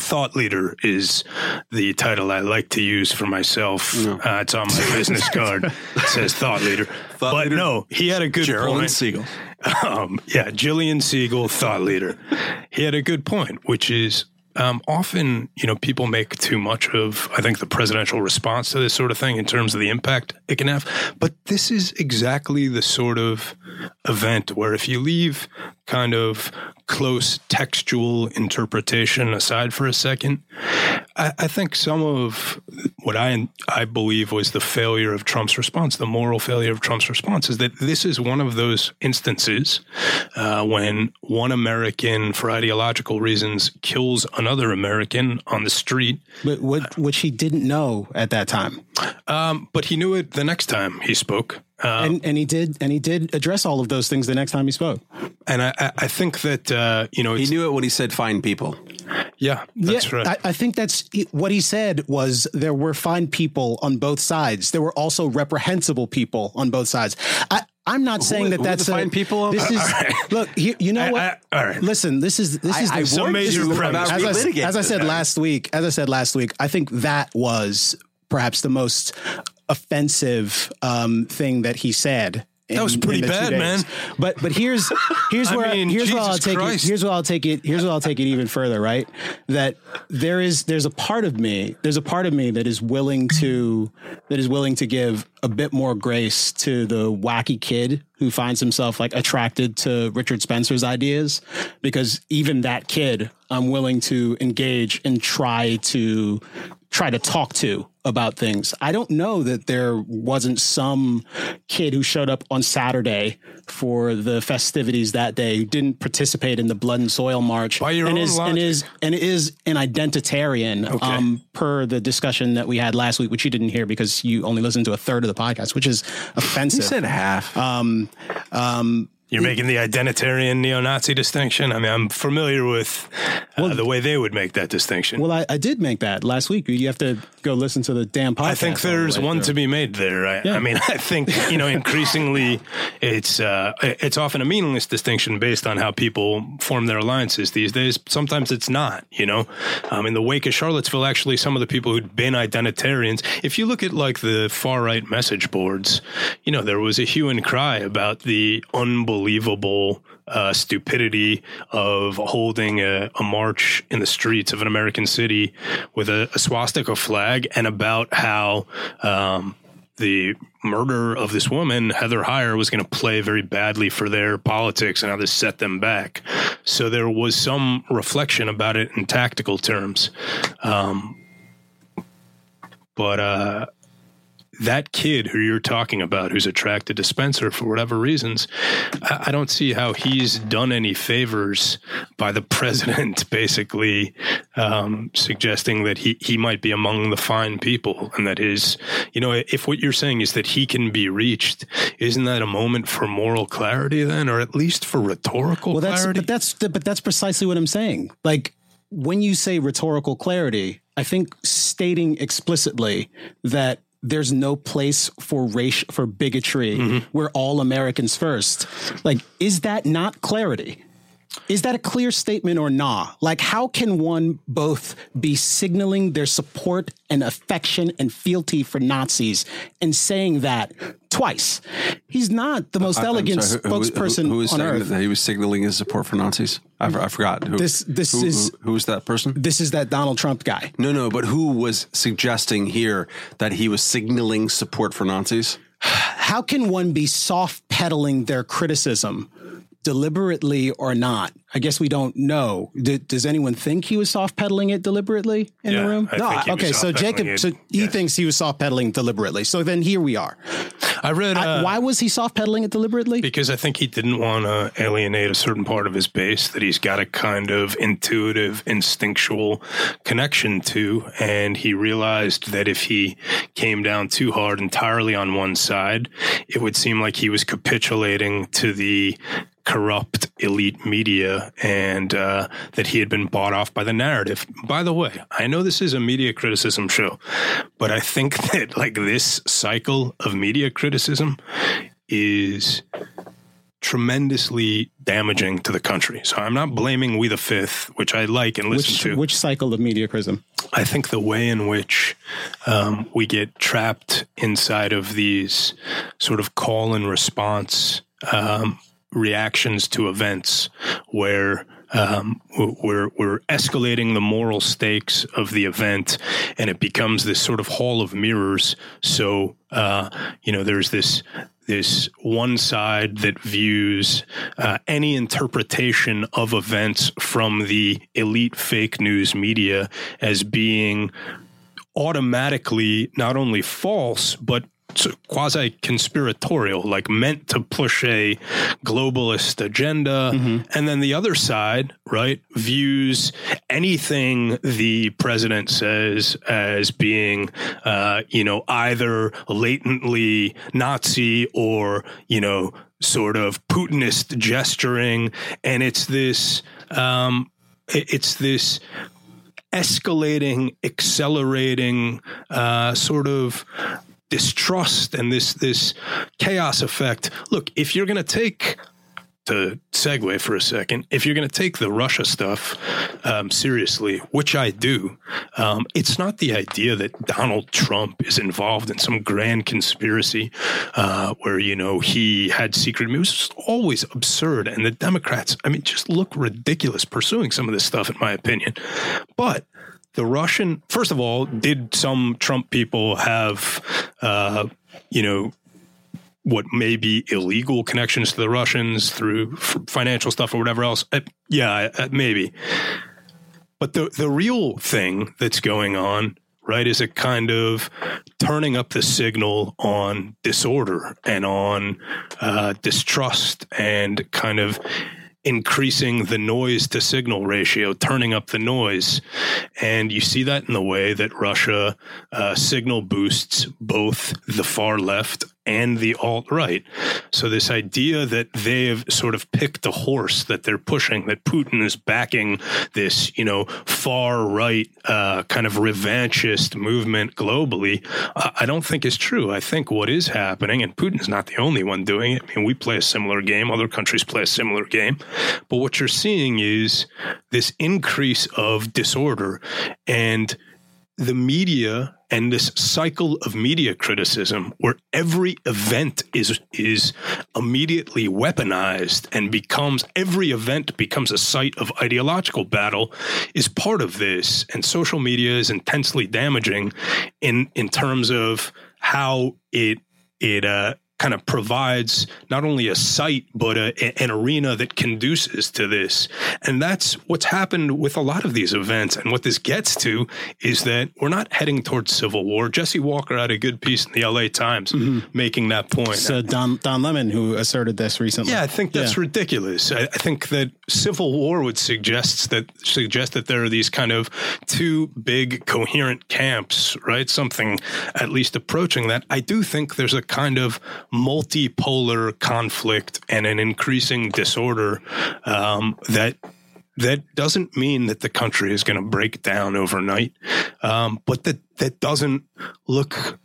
D: thought leader is the title I like to use for myself. Uh, it's on my <laughs> business card. It says thought leader, <laughs> but
C: leader.
D: no, he had a good
C: Geraldine
D: point.
C: Siegel. <laughs>
D: Um, yeah, Jillian Siegel, thought leader. He had a good point, which is um, often, you know, people make too much of, I think, the presidential response to this sort of thing in terms of the impact it can have. But this is exactly the sort of event where if you leave kind of close textual interpretation aside for a second, I, I think some of what I I believe was the failure of Trump's response, the moral failure of Trump's response, is that this is one of those instances uh, when one American, for ideological reasons, kills another American on the street,
B: But what, which he didn't know at that time.
D: um, but he knew it the next time he spoke. Uh,
B: and, and he did and he did address all of those things the next time he spoke.
D: and I, I- I think that uh, you know,
C: He knew it when he said fine people.
D: yeah, that's
B: yeah,
D: right.
B: I, I think that's what he said was there were fine people on both sides. There were also reprehensible people on both sides. I, I'm not saying that
C: who
B: that's
C: the fine
B: a,
C: people?
B: This is look. You, you know
D: I-
B: what?
D: I- all right.
B: Listen, this is this
C: I-
B: is
C: I
B: the
C: warned
B: this is the-
D: about
B: as, I, as I said last week. As I said last week, I think that was perhaps the most offensive um, thing that he said. in-
D: was pretty bad, man.
B: But but here's <laughs> here's
D: I
B: where
D: mean,
B: here's where I'll take
D: Christ.
B: it. Here's where I'll take it. Here's where I'll take it even further. Right, that there is there's a part of me there's a part of me that is willing to that is willing to give a bit more grace to the wacky kid who finds himself like attracted to Richard Spencer's ideas because even that kid I'm willing to engage and try to try to talk to about things. I don't know that there wasn't some kid who showed up on Saturday for the festivities that day who didn't participate in the blood and soil march
D: By your
B: and
D: own
B: is and is and is an identitarian um per the discussion that we had last week which you didn't hear because you only listened to a third of the podcast which is offensive.
C: You said half.
B: um um
D: You're making the identitarian neo-Nazi distinction. I mean, I'm familiar with uh, the way they would make that distinction.
B: well I, I did make that last week. You have to go listen to the damn podcast.
D: I think
B: all the
D: there's one
B: through.
D: to be made there. I, I mean, I <laughs> think you know, increasingly, it's uh, it's often a meaningless distinction based on how people form their alliances these days. Sometimes it's not. You know, um, in the wake of Charlottesville, actually, some of the people who'd been identitarians. If you look at like the far right message boards, you know, there was a hue and cry about the unbelievable uh, stupidity of holding a, a march in the streets of an American city with a, a swastika flag and about how um, the murder of this woman, Heather Heyer, was going to play very badly for their politics and how this set them back. So there was some reflection about it in tactical terms. Um, but uh, that kid who you're talking about, who's attracted to Spencer for whatever reasons, I, I don't see how he's done any favors by the <laughs> president, basically um, suggesting that he, he might be among the fine people and that his, you know, if what you're saying is that he can be reached, isn't that a moment for moral clarity then, or at least for rhetorical
B: well, that's
D: clarity?
B: but that's but that's precisely what I'm saying. Like when you say rhetorical clarity, I think stating explicitly that there's no place for race for bigotry.
D: Mm-hmm.
B: We're all Americans first. Like, is that not clarity? Is that a clear statement or not? Like, how can one both be signaling their support and affection and fealty for Nazis and saying that twice? He's not the most
C: I'm
B: elegant
C: sorry, who-
B: spokesperson
C: who, who is
B: on earth.
C: that he was signaling his support for Nazis? I, I forgot. Who,
B: This- this
C: who,
B: is-
C: who, who's that person?
B: this is that Donald Trump guy.
C: No, no, but who was suggesting here that he was signaling support for Nazis? <sighs>
B: How can one be soft pedaling their criticism deliberately or not? I guess we don't know. D- does anyone think he was soft pedaling it deliberately in
D: Yeah,
B: the room?
D: I think he was
B: okay, so Jacob,
D: it,
B: so he
D: yes.
B: thinks he was soft pedaling deliberately. So then here we are.
D: I read.
B: I-
D: uh,
B: why was he soft pedaling it deliberately?
D: because I think he didn't want to alienate a certain part of his base that he's got a kind of intuitive, instinctual connection to. And he realized that if he came down too hard entirely on one side, it would seem like he was capitulating to the corrupt elite media and uh, that he had been bought off by the narrative. By the way, I know this is a media criticism show, but I think <laughs> that like this cycle of media criticism is tremendously damaging to the country. So I'm not blaming We the Fifth, which I like and listen
B: which
D: to.
B: which cycle of mediocrism?
D: I think the way in which um, we get trapped inside of these sort of call and response um, reactions to events where um, we're we're escalating the moral stakes of the event, and it becomes this sort of hall of mirrors. So uh, you know, there's this this one side that views uh, any interpretation of events from the elite fake news media as being automatically not only false but quasi conspiratorial, like meant to push a globalist agenda. And then the other side, right, views anything the president says as being, uh, you know, either latently Nazi or, you know, sort of Putinist gesturing. And it's this, um, it's this escalating, accelerating, uh, sort of distrust and this this chaos effect. Look, if you're going to take to segue for a second, if you're going to take the Russia stuff um, seriously, which I do, um, it's not the idea that Donald Trump is involved in some grand conspiracy uh, where, you know, he had secret. It was always absurd. And the Democrats, I mean, just look ridiculous pursuing some of this stuff, in my opinion. But the Russian, first of all, did some Trump people have, uh, you know, what may be illegal connections to the Russians through financial stuff or whatever else. Uh, yeah, uh, maybe. But the the real thing that's going on, right, is a kind of turning up the signal on disorder and on uh, distrust and kind of increasing the noise to signal ratio, turning up the noise. And you see that in the way that Russia uh, signal boosts both the far left and the alt right. So this idea that they've sort of picked a horse that they're pushing, that Putin is backing this, you know, far right uh, kind of revanchist movement globally, uh, I don't think is true. I think what is happening, and Putin's not the only one doing it. I mean, we play a similar game. Other countries play a similar game. But what you're seeing is this increase of disorder and the media and this cycle of media criticism where every event is is immediately weaponized and becomes every event becomes a site of ideological battle is part of this. And social media is intensely damaging in in terms of how it it uh kind of provides not only a site but a, an arena that conduces to this and that's what's happened with a lot of these events and what this gets to is that we're not heading towards civil war jesse walker had a good piece in the la times making that point
B: uh, Don Don Lemon who asserted this recently.
D: yeah, I think that's
B: Yeah.
D: ridiculous. I, I think that civil war would suggest that suggest that there are these kind of two big coherent camps, right? Something at least approaching that. I do think there's a kind of multipolar conflict and an increasing disorder um, that that doesn't mean that the country is going to break down overnight, um, but that that doesn't look.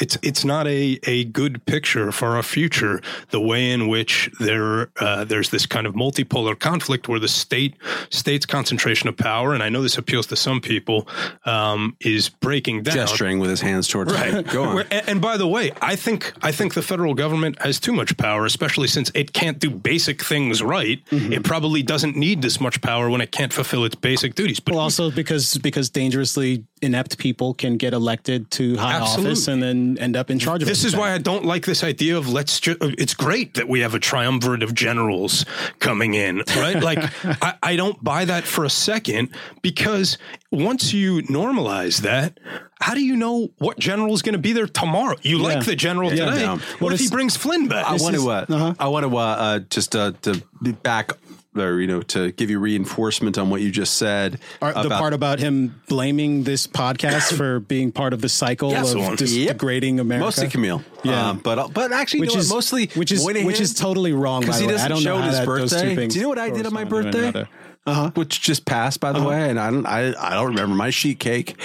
D: It's it's not a, a good picture for our future. The way in which there uh, there's this kind of multipolar conflict where the state state's concentration of power, and I know this appeals to some people, um, is breaking down.
C: Gesturing with his hands towards
D: Right. <laughs>
C: Go on.
D: And, and by the way, I think I think the federal government has too much power, especially since it can't do basic things right.
B: Mm-hmm.
D: It probably doesn't need this much power when it can't fulfill its basic duties. But
B: Well, also because because dangerously inept people can get elected to high
D: Absolutely.
B: office and then end up in charge of
D: this is why I don't like this idea of let's. Ju- it's great that we have a triumvirate of generals coming in, right? Like <laughs> I, I don't buy that for a second because once you normalize that, how do you know what general is going to be there tomorrow? You like the general
B: Yeah.
D: today.
B: Yeah.
D: What
B: Well,
D: if he brings Flynn back?
C: I want to. Uh,
B: uh-huh.
C: I want to. Uh, uh, just uh, to be back there, you know, to give you reinforcement on what you just said.
B: Are- the part about him blaming this podcast for being part of the cycle
D: Yes,
B: of dis-
C: Yep.
B: degrading America.
C: mostly Kmele.
B: Yeah.
C: Um, but but actually,
B: which
C: you know
B: is
C: what? mostly
B: which is
C: Moynihan,
B: which is totally wrong.
C: Because he
B: way, I
C: doesn't
B: don't
C: show
B: know
C: his
B: that,
C: birthday. Do you know what I did on my birthday?
B: Another. Uh-huh.
C: Which just passed, by the way, and I don't. I, I don't remember my sheet cake. <laughs>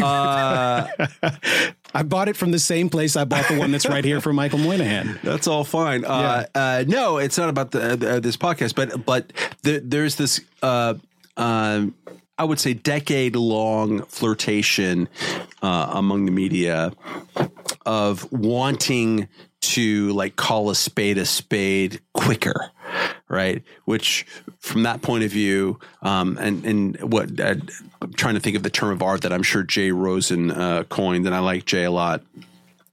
C: Uh, <laughs>
B: I bought it from the same place I bought the one that's right here for Michael Moynihan. <laughs>
C: That's all fine. Uh, uh, no, it's not about the, uh, this podcast, but but there, there's this. Uh, um I would say decade long flirtation uh, among the media of wanting to like call a spade a spade quicker, right? Which, from that point of view, um, and and what uh, I'm trying to think of the term of art that I'm sure Jay Rosen uh, coined, and I like Jay a lot.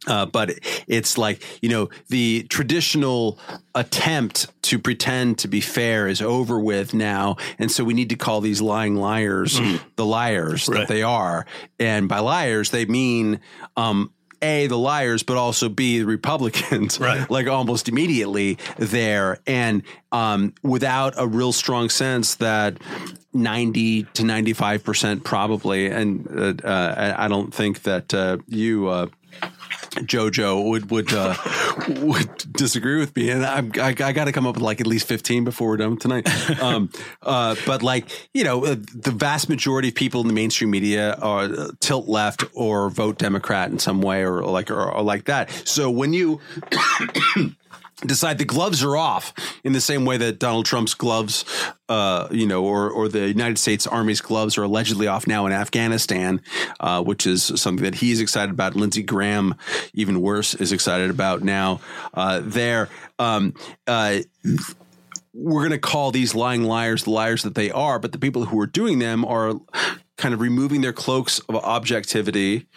C: Uh, but it's like you know the traditional attempt to pretend to be fair is over with now, and so we need to call these lying liars the liars that they are, and by liars they mean um, a the liars, but also b the Republicans,
D: Right. <laughs>
C: like almost immediately there, and um, without a real strong sense that. 90 to 95% probably and uh, uh, I I don't think that uh, you uh, JoJo would would uh, <laughs> would disagree with me, and I'm, I, I got to come up with like at least fifteen before we're done tonight. <laughs> Um, uh, but like you know, uh, the vast majority of people in the mainstream media are uh, tilt left or vote Democrat in some way, or, like or, or like that. So when you decide the gloves are off in the same way that Donald Trump's gloves, uh, you know, or or the United States Army's gloves are allegedly off now in Afghanistan, uh, which is something that he's excited about. Lindsey Graham, even worse, is excited about now. Uh, there, um, uh, we're going to call these lying liars the liars that they are, but the people who are doing them are kind of removing their cloaks of objectivity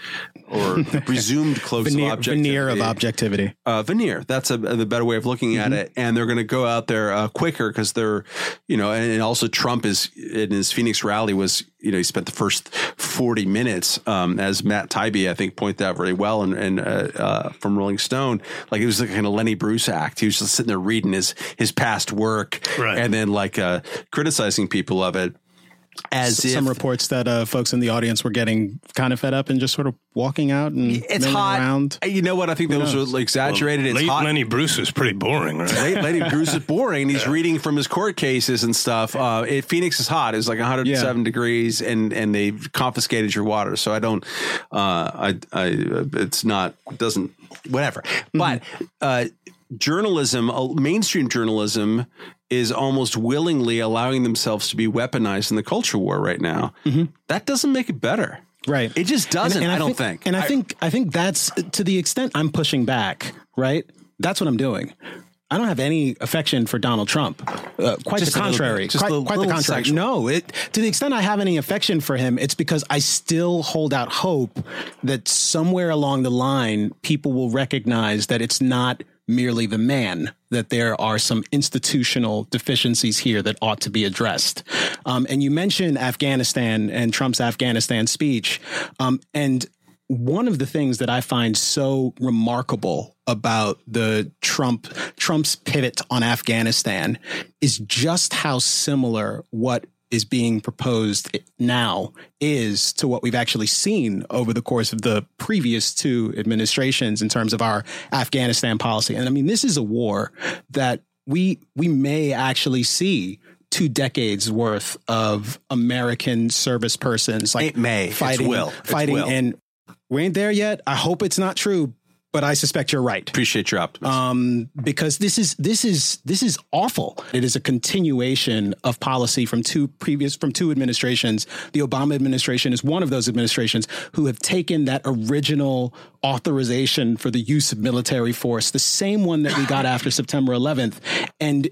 C: or <laughs> presumed cloaks
B: veneer,
C: of objectivity.
B: veneer of objectivity.
C: Uh, veneer. That's a, the better way of looking at it. And they're going to go out there uh, quicker because they're, you know, and, and also Trump is in his Phoenix rally was, you know, he spent the first 40 minutes, um, as Matt Taibbi, I think, pointed out very well and, and uh, uh, from Rolling Stone, like it was like kind of Lenny Bruce act. He was just sitting there reading his, his past work
D: Right.
C: and then like uh, criticizing people of it. As if
B: Some reports that uh, folks in the audience were getting kind of fed up and just sort of walking out and
C: it's
B: milling
C: hot.
B: around.
C: You know what? I think those are like, exaggerated. it's
D: Late
C: hot.
D: Lenny Bruce was pretty boring, right?
C: Late Lenny Bruce is boring. He's reading from his court cases and stuff. Uh, it, Phoenix is hot. It's like 107
B: Yeah.
C: degrees, and and they've confiscated your water. So I don't. Uh, I I it's not doesn't whatever. But uh, journalism, uh, mainstream journalism. Is almost willingly allowing themselves to be weaponized in the culture war right now. That doesn't make it better.
B: Right.
C: It just doesn't. and I, don't think.
B: And I, think I think that's to the extent I'm pushing back. Right. That's what I'm doing. I don't have any affection for Donald Trump. Uh, quite the
C: little
B: contrary.
C: Just
B: quite
C: a
B: quite the contrary.
C: sexual.
B: No, it to the extent I have any affection for him, it's because I still hold out hope that somewhere along the line, people will recognize that it's not merely the man, that there are some institutional deficiencies here that ought to be addressed. Um, and you mentioned Afghanistan and Trump's Afghanistan speech. Um, and one of the things that I find so remarkable about the Trump Trump's pivot on Afghanistan is just how similar what is being proposed now is to what we've actually seen over the course of the previous two administrations in terms of our Afghanistan policy. And I mean, this is a war that we we may actually see two decades worth of American service persons like
C: It may.
B: Fighting
C: will.
B: Fighting
C: will.
B: and we ain't there yet. I hope it's not true, but I suspect you're right.
C: appreciate your optimism.
B: Um, because this is this is this is awful. It is a continuation of policy from two previous from two administrations. The Obama administration is one of those administrations who have taken that original authorization for the use of military force, the same one that we got after <laughs> September 11th, and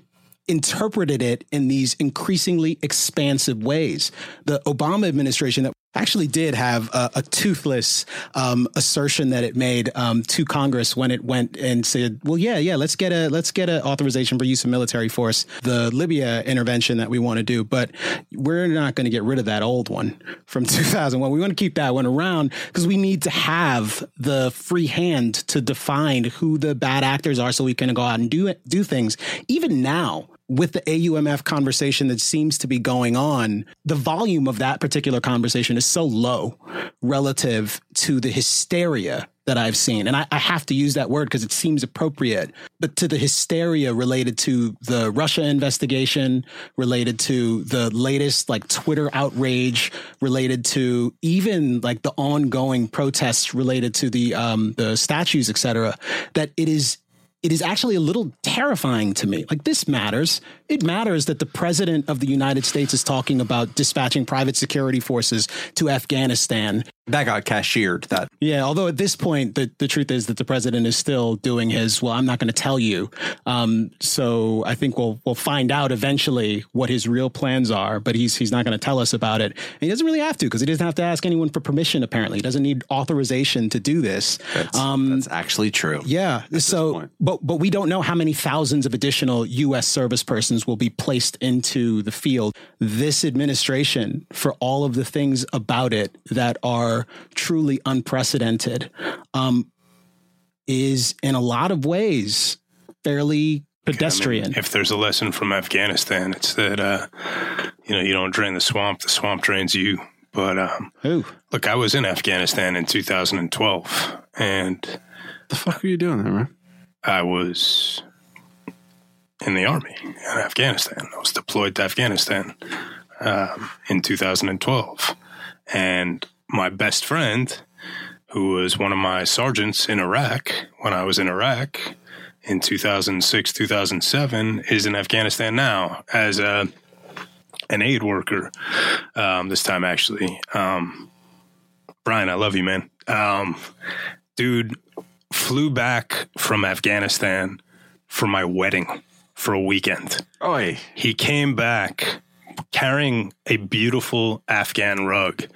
B: interpreted it in these increasingly expansive ways. The Obama administration that actually did have a, a toothless um, assertion that it made um, to Congress when it went and said, "Well, yeah, yeah, let's get a let's get an authorization for use of military force, the Libya intervention that we want to do, but we're not going to get rid of that old one from <laughs> 2001. We want to keep that one around because we need to have the free hand to define who the bad actors are, so we can go out and do it, do things. Even now." With the AUMF conversation that seems to be going on, the volume of that particular conversation is so low relative to the hysteria that I've seen. And I, I have to use that word because it seems appropriate, but to the hysteria related to the Russia investigation, related to the latest like Twitter outrage, related to even like the ongoing protests related to the um, the statues, et cetera, that it is it is actually a little terrifying to me. Like this matters. It matters that the president of the United States is talking about dispatching private security forces to Afghanistan.
C: That got cashiered. That
B: Yeah, although at this point the, the truth is that the president is still doing his well, I'm not going to tell you. Um, so I think we'll we'll find out eventually what his real plans are, but he's he's not going to tell us about it. And he doesn't really have to because he doesn't have to ask anyone for permission apparently. He doesn't need authorization to do this.
C: that's,
B: Um,
C: that's actually true.
B: Yeah. So, but but we don't know how many thousands of additional U.S. service persons will be placed into the field. This administration, for all of the things about it that are truly unprecedented, um, is in a lot of ways fairly pedestrian.
D: I mean, if there's a lesson from Afghanistan, it's that uh, you know you don't drain the swamp; the swamp drains you. But um,
B: Ooh.
D: look, I was in Afghanistan in 2012, and
C: The fuck are you doing there, man?
D: I was in the army in Afghanistan. I was deployed to Afghanistan um, in 2012. And my best friend, who was one of my sergeants in Iraq when I was in Iraq in 2006, 2007, is in Afghanistan now as a an aid worker. Um, this time, actually, um, Brian, I love you, man. Um, dude flew back from Afghanistan for my wedding for a weekend.
C: Oi.
D: He came back carrying a beautiful Afghan rug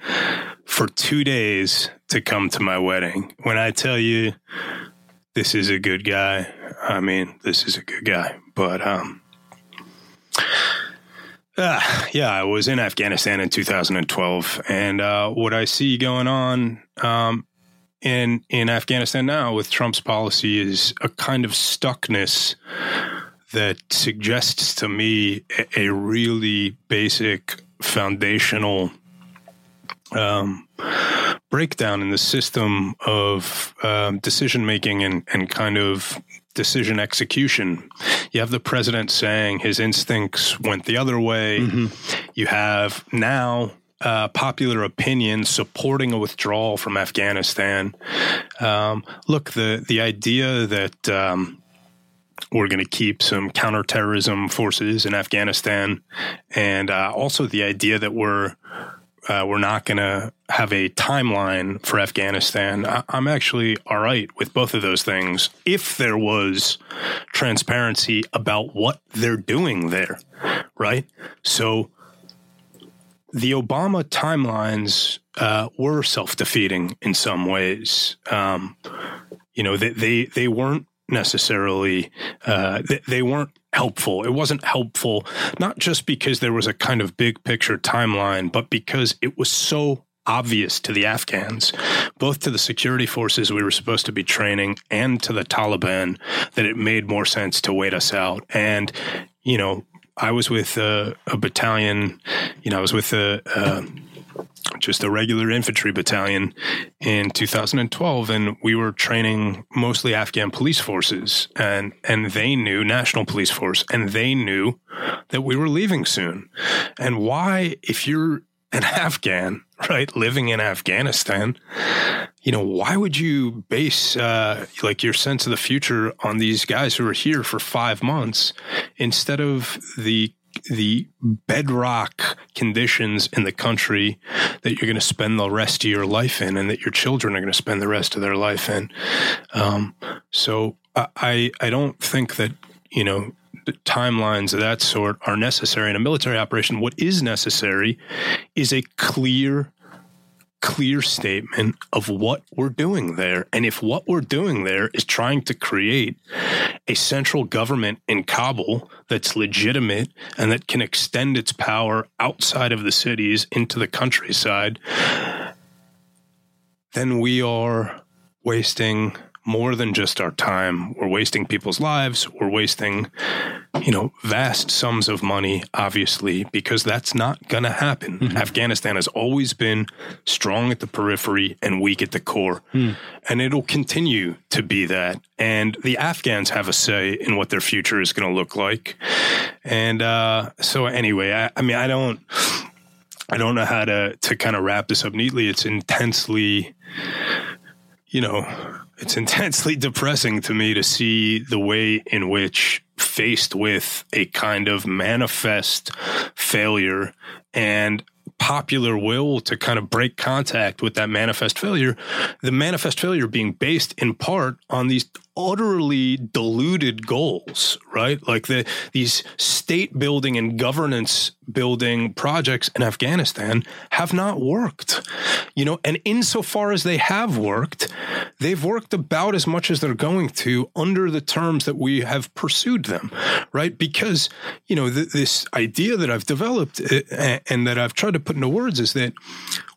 D: for two days to come to my wedding. When I tell you this is a good guy, I mean, this is a good guy. But, um, uh, yeah, I was in Afghanistan in 2012, and uh, what I see going on um, in in Afghanistan now with Trump's policy is a kind of stuckness that suggests to me a, a really basic foundational um, breakdown in the system of um, decision making and, and kind of decision execution. You have the president saying his instincts went the other way. You have now uh, popular opinion supporting a withdrawal from Afghanistan. Um, look, the the idea that um, we're going to keep some counterterrorism forces in Afghanistan, and uh, also the idea that we're uh, we're not going to have a timeline for Afghanistan. I- I'm actually all right with both of those things if there was transparency about what they're doing there, right? So the Obama timelines uh, were self defeating in some ways. Um, you know, they, they, they weren't necessarily, uh, they, they weren't helpful. It wasn't helpful, not just because there was a kind of big picture timeline, but because it was so obvious to the Afghans, both to the security forces we were supposed to be training and to the Taliban, that it made more sense to wait us out. And, you know, I was with a, a battalion, you know, I was with a, just a regular infantry battalion in 2012 and we were training mostly Afghan police forces and and they knew national police force and they knew that we were leaving soon. And why if you're an <laughs> Afghan right living in Afghanistan you know why would you base uh, like your sense of the future on these guys who are here for 5 months instead of the the bedrock conditions in the country that you're going to spend the rest of your life in and that your children are going to spend the rest of their life in. Um, so I, I don't think that, you know, timelines of that sort are necessary in a military operation. What is necessary is a clear clear statement of what we're doing there. And if what we're doing there is trying to create a central government in Kabul that's legitimate and that can extend its power outside of the cities into the countryside, then we are wasting more than just our time. We're wasting people's lives. We're wasting, you know, vast sums of money, obviously, because that's not going to happen. Afghanistan has always been strong at the periphery and weak at the core. And it'll continue to be that. And the Afghans have a say in what their future is going to look like. And uh, so, anyway, I, I mean, I don't. I don't know how to to kind of wrap this up neatly. It's intensely, you know, it's intensely <laughs> depressing to me to see the way in which faced with a kind of manifest failure and popular will to kind of break contact with that manifest failure, the manifest failure being based in part on these utterly deluded goals, right? Like the these state building and governance building projects in Afghanistan have not worked. You know, and insofar as they have worked, they've worked about as much as they're going to under the terms that we have pursued them, right? Because, you know, th- this idea that I've developed uh, and that I've tried to put into words is that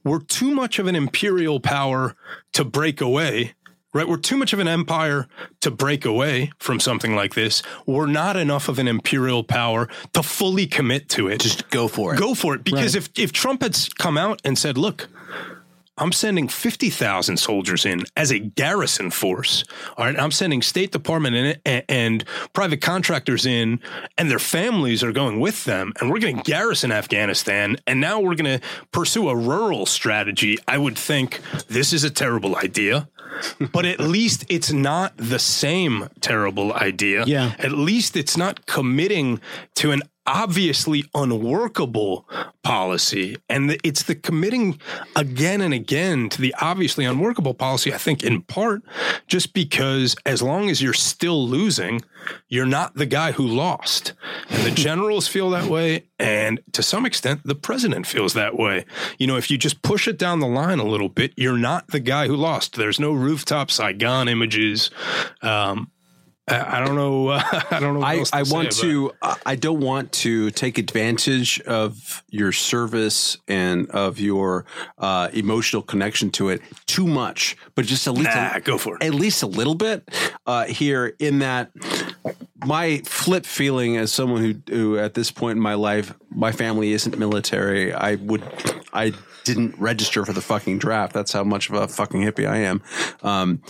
D: we're too much of an imperial power to break away right? We're too much of an empire to break away from something like this. We're not enough of an imperial power to fully commit to it.
F: Just go for it.
D: Go for it. Because if, if Trump had come out and said, look, I'm sending 50,000 soldiers in as a garrison force. All right. I'm sending State Department in and, and private contractors in, and their families are going with them. And we're going to garrison Afghanistan. And now we're going to pursue a rural strategy. I would think this is a terrible idea. But at least it's not the same terrible idea.
B: Yeah.
D: At least it's not committing to an obviously unworkable policy. And it's the committing again and again to the obviously unworkable policy, I think, in part just because as long as you're still losing, you're not the guy who lost. And the generals <laughs> feel that way. And to some extent, the president feels that way. You know, if you just push it down the line a little bit, you're not the guy who lost. There's no rooftop Saigon images. Um, I don't know. <laughs> I don't know. What
C: I, I
D: say
C: want to. I- I don't want to take advantage of your service and of your uh, emotional connection to it too much, but just at least
D: Nah,
C: a,
D: go for it.
C: at least a little bit uh, here. In that, my flip feeling as someone who, who at this point in my life, my family isn't military. I would, I didn't register for the fucking draft. That's how much of a fucking hippie I am. Um,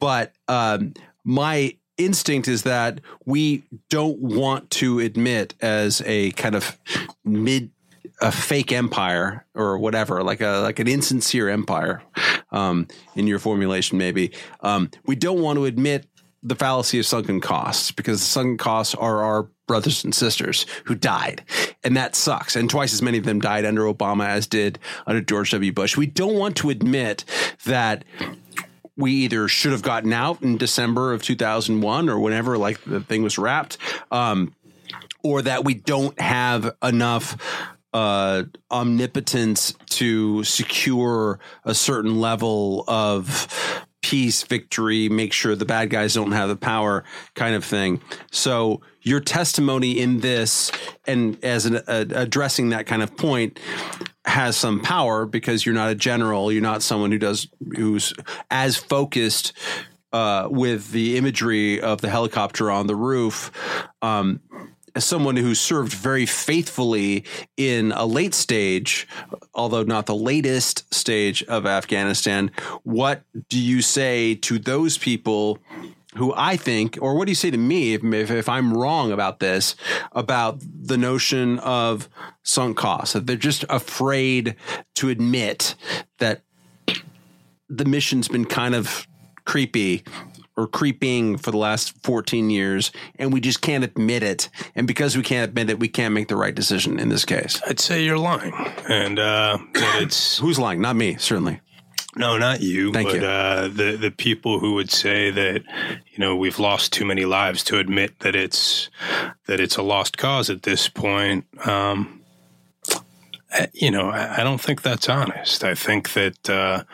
C: but um, my instinct is that we don't want to admit as a kind of mid a fake empire or whatever like a like an insincere empire um, in your formulation maybe. Um, we don't want to admit the fallacy of sunken costs because the sunken costs are our brothers and sisters who died. And that sucks. And twice as many of them died under obama as did under george w. Bush. We don't want to admit that we either should have gotten out in December of 2001 or whenever like the thing was wrapped, um, or that we don't have enough uh, omnipotence to secure a certain level of peace, victory, make sure the bad guys don't have the power kind of thing. So your testimony in this and as an, uh, addressing that kind of point has some power because you're not a general, you're not someone who does who's as focused uh, with the imagery of the helicopter on the roof. Um, as someone who served very faithfully in a late stage, although not the latest stage of Afghanistan, what do you say to those people who I think, or what do you say to me if, if, if I'm wrong about this, about the notion of sunk costs? That they're just afraid to admit that the mission's been kind of creepy or creeping for the last 14 years and we just can't admit it. And because we can't admit it we can't make the right decision in this case.
D: I'd say you're lying, and uh, it's <coughs>
C: who's lying? Not me certainly
D: no, not you,
C: Thank
D: but
C: you.
D: Uh, the the people who would say that you know we've lost too many lives to admit that it's that it's a lost cause at this point. Um, you know, I, I don't think that's honest. I think that uh,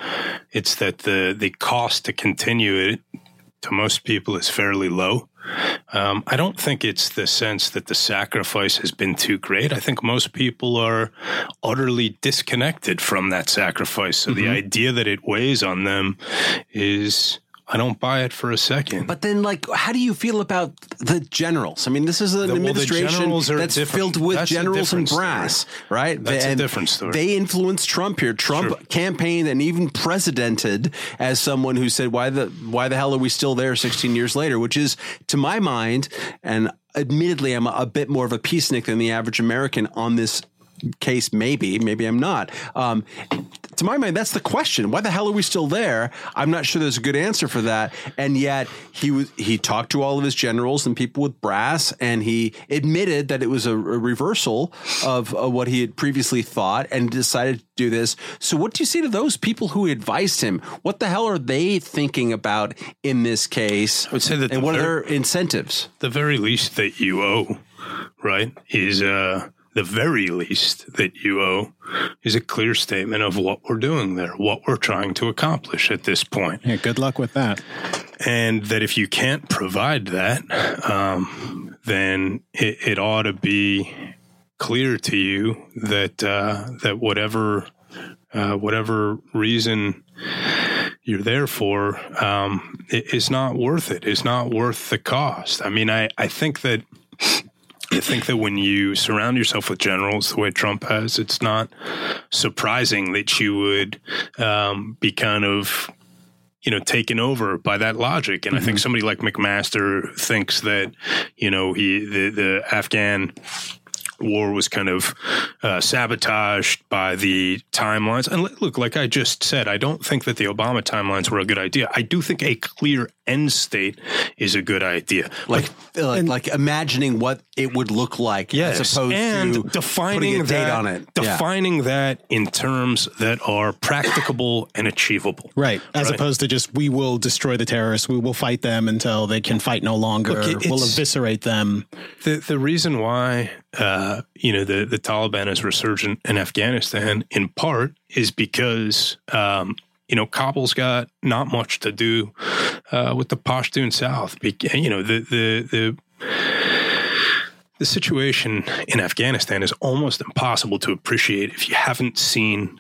D: it's that the the cost to continue it to most people is fairly low. Um, I don't think it's the sense that the sacrifice has been too great. I think most people are utterly disconnected from that sacrifice. So the idea that it weighs on them is, I don't buy it for a second.
C: but then like how do you feel about the generals i mean this is an
D: The-
C: administration that's
D: different.
C: filled with
D: That's
C: generals and brass right
D: That's a different story.
C: they influenced trump here trump
D: Sure.
C: campaigned and even presidented as someone who said why the why the hell are we still there 16 years later which is to my mind and admittedly i'm a bit more of a peacenik than the average american on this case maybe maybe i'm not. Um, to my mind that's the question. Why the hell are we still there? I'm not sure there's a good answer for that. And yet he was he talked to all of his generals and people with brass and he admitted that it was a, a reversal of uh, what he had previously thought and decided to do this. So what do you say to those people who advised him? What the hell are they thinking about in this case?
D: I would say that
C: and what are their incentives?
D: The very least that you owe, right, is uh, the very least that you owe is a clear statement of what we're doing there, what we're trying to accomplish at this point.
B: Yeah, good luck with that.
D: and that if you can't provide that, um, then it, it ought to be clear to you that uh, that whatever uh, whatever reason you're there for um, it is not worth it. It's not worth the cost. I mean, I, I think that I think that when you surround yourself with generals the way Trump has, it's not surprising that you would um, be kind of you know taken over by that logic. And i think somebody like mcmaster thinks that you know he the, the afghan war was kind of uh, sabotaged by the timelines. And look, like I just said, I don't think that the Obama timelines were a good idea. I do think a clear end state is a good idea.
C: Like, like, like imagining what it would look like
D: Yes,
C: as opposed
D: and
C: to
D: defining
C: putting a date
D: that,
C: on it. Yeah.
D: defining that in terms that are practicable and achievable.
B: Right. As
D: Right.
B: opposed to just, we will destroy the terrorists. We will fight them until they can fight no longer.
D: Look, it-
B: we'll eviscerate them.
D: The the reason why uh, you know the the Taliban is resurgent in Afghanistan in part is because um, you know Kabul's got not much to do uh, with the Pashtun South. You know the the the. The situation in Afghanistan is almost impossible to appreciate if you haven't seen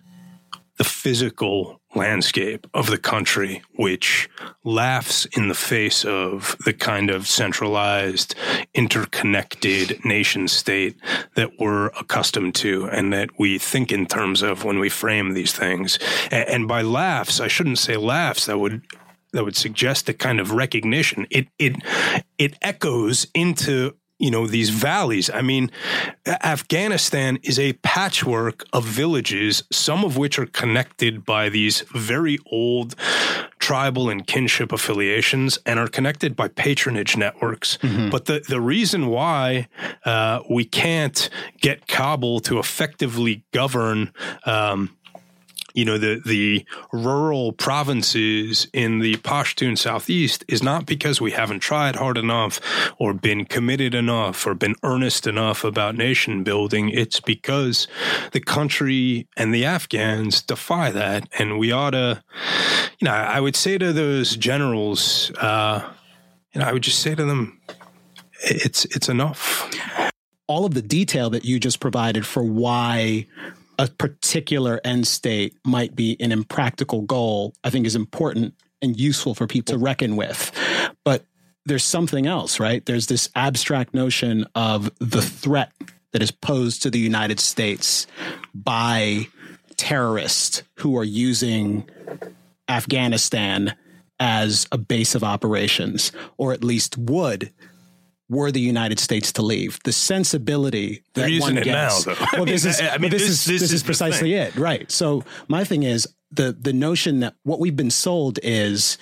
D: the physical landscape of the country, which laughs in the face of the kind of centralized, interconnected nation state that we're accustomed to and that we think in terms of when we frame these things. And, by laughs, I shouldn't say laughs. That would that would suggest a kind of recognition. It it it echoes into you know these valleys. I mean, Afghanistan is a patchwork of villages, some of which are connected by these very old tribal and kinship affiliations and are connected by patronage networks. But the, the reason why uh, we can't get Kabul to effectively govern um, you know the the rural provinces in the Pashtun southeast is not because we haven't tried hard enough or been committed enough or been earnest enough about nation building. It's because the country and the Afghans defy that. And we ought to you know I would say to those generals uh you know I would just say to them it's it's enough.
B: All of the detail that you just provided for why a particular end state might be an impractical goal, I think is important and useful for people to reckon with. But there's something else, right? There's this abstract notion of the threat that is posed to the United States by terrorists who are using Afghanistan as a base of operations, or at least would were the United States to leave. The sensibility that
D: They're using
B: one
D: it
B: gets.
D: now, though.
B: Well, this <laughs> is,
D: I mean,
B: this,
D: this-
B: is
D: this
B: this
D: is
B: is precisely it, right? So my thing is the the notion that what we've been sold is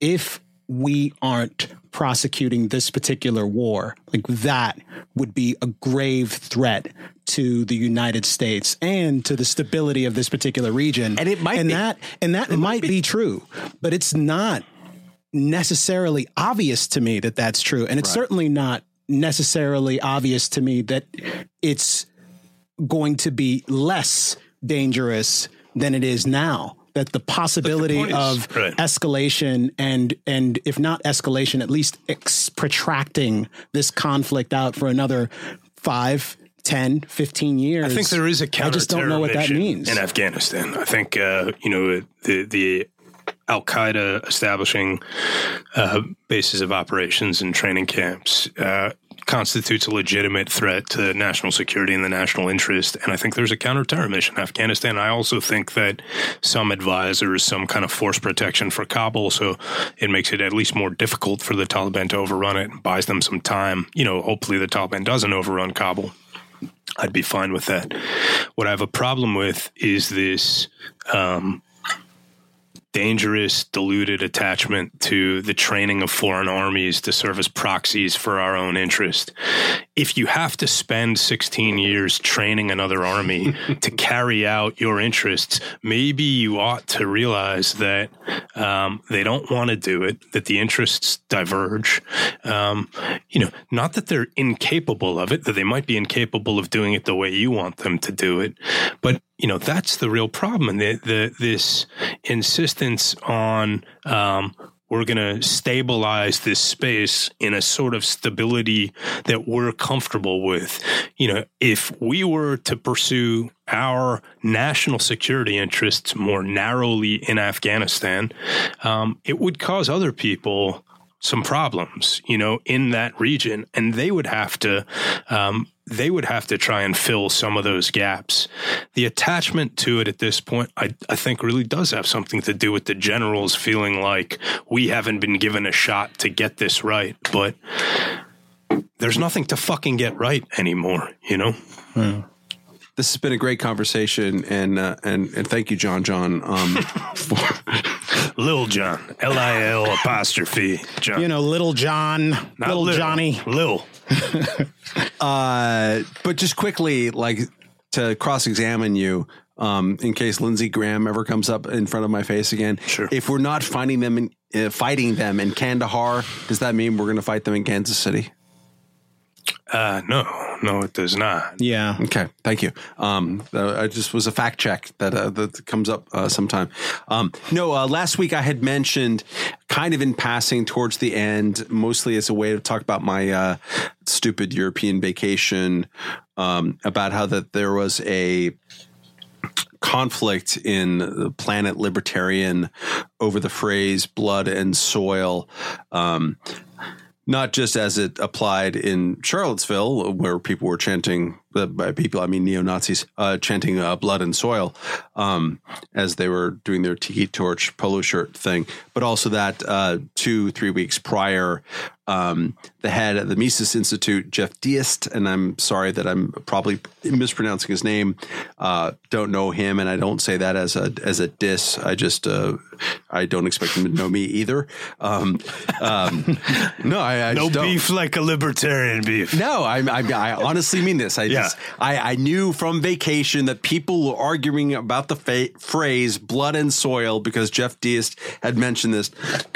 B: if we aren't prosecuting this particular war, like that would be a grave threat to the United States and to the stability of this particular region.
C: And it might
B: and
C: be.
B: that and that might be true, but it's not necessarily obvious to me that that's true. And it's certainly not necessarily obvious to me that it's going to be less dangerous than it is now. That the possibility
D: is-
B: of
D: Right.
B: escalation and and if not escalation, at least ex- protracting this conflict out for another five, 10, 15 years.
D: I think there is a
B: I
D: counter
B: just don't know what that means.
D: in Afghanistan. I think uh, you know the the Al Qaeda establishing uh, bases of operations and training camps uh, constitutes a legitimate threat to national security and the national interest. And I think there's a counterterror mission in Afghanistan. I also think that some advisors, some kind of force protection for Kabul, so it makes it at least more difficult for the Taliban to overrun it and buys them some time. You know, hopefully the Taliban doesn't overrun Kabul. I'd be fine with that. What I have a problem with is this um, dangerous, diluted attachment to the training of foreign armies to serve as proxies for our own interest. If you have to spend 16 years training another army to <laughs> carry out your interests, maybe you ought to realize that um, they don't want to do it, that the interests diverge. Um, you know, not that they're incapable of it, that they might be incapable of doing it the way you want them to do it, but you know that's the real problem and the, the this insistence on um, we're going to stabilize this space in a sort of stability that we're comfortable with. You know if we were to pursue our national security interests more narrowly in afghanistan um, it would cause other people some problems, you know, in that region, and they would have to. Um, they would have to try and fill some of those gaps. The attachment to it at this point, I, I think, really does have something to do with the generals feeling like we haven't been given a shot to get this right. But there's nothing to fucking get right anymore, you know?
C: This has been a great conversation, and uh, and and thank you, John. John, um, <laughs> for,
D: Lil John, L I L apostrophe John.
B: You know, little John,
D: Not
B: little
D: Lil,
B: Johnny.
D: Lil. <laughs>
C: uh, but just quickly, like to cross-examine you, um, in case Lindsey Graham ever comes up in front of my face again.
D: Sure.
C: If we're not finding them in uh, fighting them in Kandahar, does that mean we're going to fight them in Kansas City?
D: Uh, no, no, it does not.
B: Yeah.
C: Okay, thank you. Um, uh, I just was a fact check that uh, that comes up uh, sometime. Um, no, uh, last week I had mentioned, kind of in passing towards the end, mostly as a way to talk about my uh, stupid European vacation, um, about how that there was a conflict in the planet libertarian over the phrase blood and soil. Um, not just as it applied in Charlottesville, where people were chanting, by people, I mean neo Nazis, uh, chanting uh, blood and soil um, as they were doing their tiki torch polo shirt thing, but also that uh, two, three weeks prior, um, the head of the Mises Institute, Jeff Deist, and I'm sorry that I'm probably mispronouncing his name. Uh, don't know him, and I don't say that as a as a diss. I just uh, I don't expect him to know me either. Um, um, <laughs> no, I, I
D: No beef like a libertarian beef.
C: No, I, I, I honestly mean this. I
D: Yeah.
C: Just, I, I knew from vacation that people were arguing about the fa- phrase "blood and soil" because Jeff Deist had mentioned this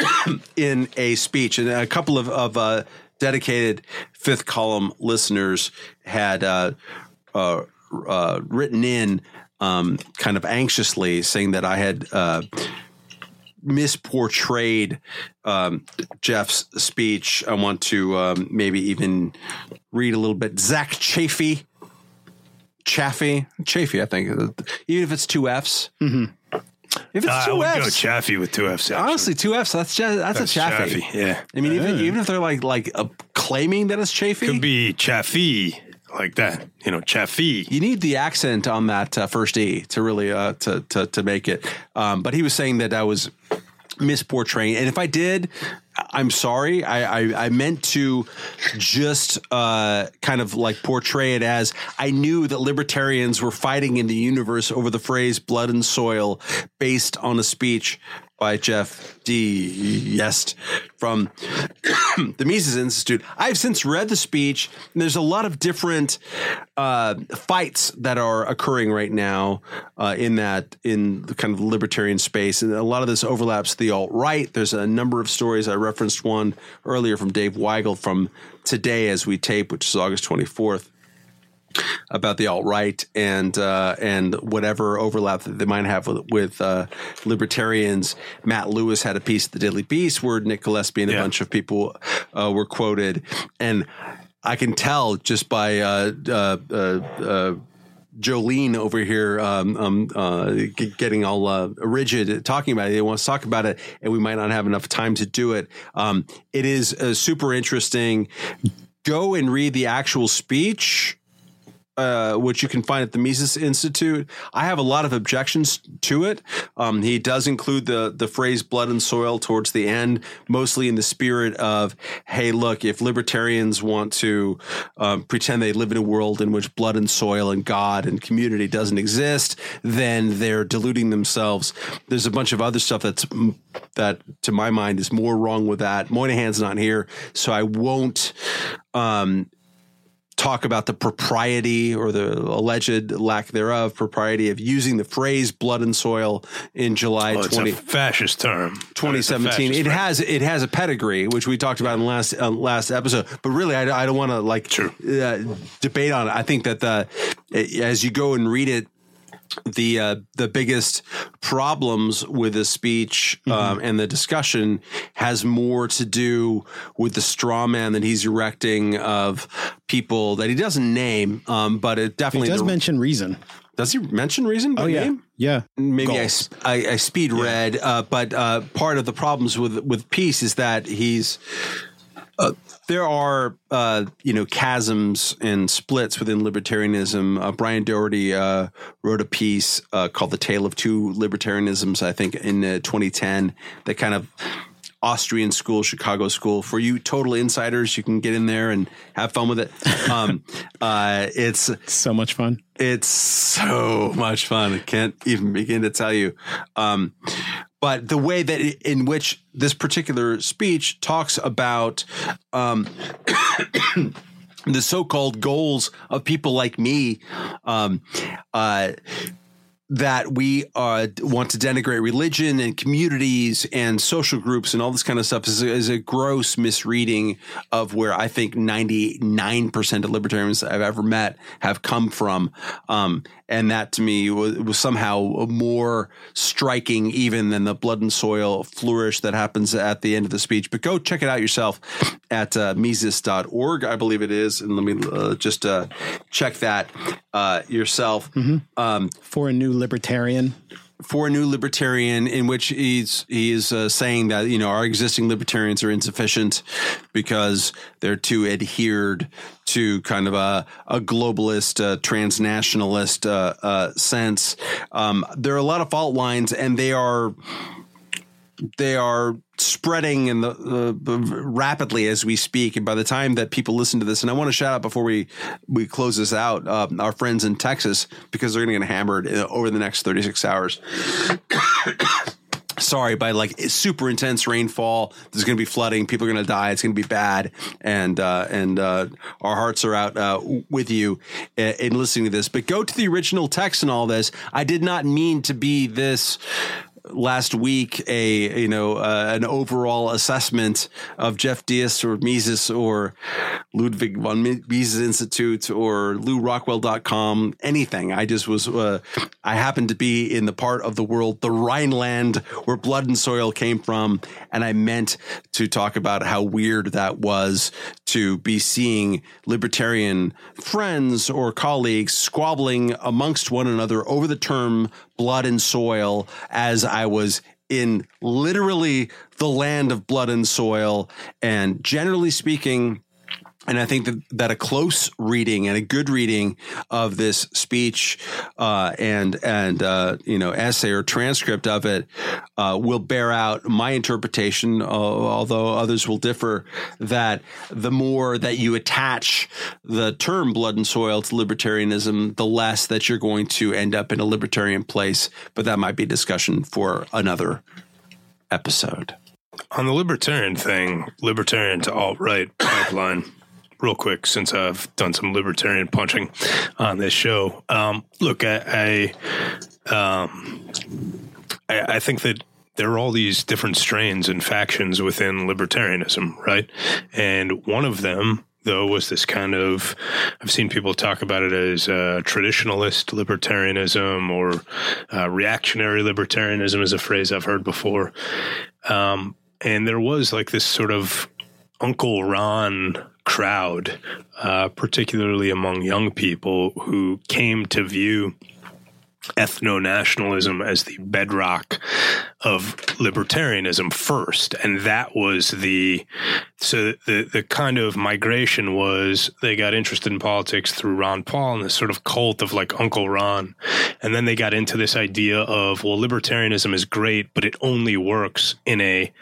C: <coughs> in a speech, and a couple of, of uh, dedicated fifth column listeners had uh, uh, uh, written in, um, kind of anxiously, saying that I had. Uh, misportrayed um, Jeff's speech. I want to um, maybe even read a little bit. Zach Chafee, Chaffee, Chafee, I think, even if it's two F's. Mm-hmm. If it's
D: I
C: two
D: would go
C: F's,
D: Chaffee with two F's. actually.
C: honestly, two F's. That's just, that's,
D: That's
C: a Chaffee.
D: Chaffee, yeah.
C: I mean, even, even if they're like like uh, claiming that it's Chafee,
D: could be Chaffee like that. You know, Chaffee.
C: you need the accent on that uh, first E to really uh, to, to to make it. Um, but he was saying that I was misportraying, and if I did, I'm sorry. I I, I meant to just uh, kind of like portray it as I knew that libertarians were fighting in the universe over the phrase "blood and soil" based on a speech by Jeff D. Yest from <coughs> the Mises Institute. I've since read the speech, and there's a lot of different uh, fights that are occurring right now uh, in that in the kind of libertarian space, and a lot of this overlaps the alt right. There's a number of stories. I referenced one earlier from Dave Weigel from today as we tape, which is August 24th about the alt right and uh, and whatever overlap that they might have with, with uh, libertarians. Matt Lewis had a piece at the Daily Beast where Nick Gillespie and a
D: Yeah.
C: bunch of people uh, were quoted, and I can tell just by uh, uh, uh, uh, Jolene over here um, um, uh, getting all uh, rigid talking about it. They want to talk about it, and we might not have enough time to do it. Um, it is uh, super interesting. Go and read the actual speech uh, which you can find at the Mises Institute. I have a lot of objections to it. Um, he does include the the phrase "blood and soil" towards the end, mostly in the spirit of, "Hey, look, if libertarians want to um, pretend they live in a world in which blood and soil and God and community doesn't exist, then they're deluding themselves." There's a bunch of other stuff that's that, to my mind, is more wrong with that. Moynihan's not here, so I won't. Um, talk about the propriety or the alleged lack thereof propriety of using the phrase blood and soil in July
D: Oh, it's
C: 20,
D: a fascist term.
C: 2017
D: It's a
C: it
D: fascist
C: has it has a pedigree which we talked about in the last uh, last episode but really i, I don't want to like
D: True.
C: uh, debate on it i think that the as you go and read it the uh, the biggest problems with the speech um, and the discussion has more to do with the straw man that he's erecting of people that he doesn't name, um, but it
B: He
C: definitely
B: does
C: the-
B: mention reason.
C: does he mention reason? by
B: Oh, yeah.
C: name?
B: yeah.
C: maybe I, I, I speed read, uh, but uh, part of the problems with with peace is that he's uh, there are uh, you know chasms and splits within libertarianism. Uh, Brian Doherty uh, wrote a piece uh, called "The Tale of Two Libertarianisms," I think, in uh, 2010. That kind of Austrian school, Chicago school. For you total insiders, you can get in there and have fun with it. Um, <laughs> uh, it's
B: So much fun.
C: it's so much fun. I can't even begin to tell you. Um, but the way that i- in which this particular speech talks about um, <coughs> the so-called goals of people like me, um, uh, that we uh, want to denigrate religion and communities and social groups and all this kind of stuff is a, is a gross misreading of where I think 99% of libertarians I've ever met have come from. Um, and that to me was, was somehow more striking even than the blood and soil flourish that happens at the end of the speech. But go check it out yourself at uh, Mises.org, I believe it is. And let me uh, just uh, check that uh, yourself. Um,
B: For a new libertarian.
C: For a new libertarian in which he's he is uh, saying that you know our existing libertarians are insufficient because they're too adhered to kind of a a globalist uh, transnationalist uh, uh, sense. Um, there are a lot of fault lines, and they are they are spreading in the uh, rapidly as we speak. And by the time that people listen to this, and I want to shout out before we we close this out, uh, our friends in Texas because they're going to get hammered uh, over the next thirty six hours. <coughs> Sorry, by like super intense rainfall, there's going to be flooding. People are going to die. It's going to be bad, and uh, and uh, our hearts are out uh, with you in, in listening to this. But go to the original text and all this. I did not mean to be this last week a you know uh, an overall assessment of Jeff Diaz or Mises or Ludwig von Mises Institute or LewRockwell.com anything. I just was uh, I happened to be in the part of the world the Rhineland where blood and soil came from and I meant to talk about how weird that was to be seeing libertarian friends or colleagues squabbling amongst one another over the term blood and soil as I was in literally the land of blood and soil. And generally speaking, and I think that, that a close reading and a good reading of this speech uh, and and uh, you know essay or transcript of it uh, will bear out my interpretation, uh, although others will differ. That the more that you attach the term "blood and soil" to libertarianism, the less that you're going to end up in a libertarian place. But that might be discussion for another episode.
D: On the libertarian thing, libertarian to alt right pipeline, real quick, since I've done some libertarian punching on this show. Um, look, I, I, um, I, I think that there are all these different strains and factions within libertarianism, right? And one of them, though, was this kind of I've seen people talk about it as uh, traditionalist libertarianism or uh, reactionary libertarianism, is a phrase I've heard before. Um, and there was like this sort of Uncle Ron crowd, uh, particularly among young people who came to view ethno nationalism as the bedrock of libertarianism first. And that was the, so the, the kind of migration was they got interested in politics through Ron Paul and this sort of cult of like Uncle Ron. And then they got into this idea of, well, libertarianism is great, but it only works in a,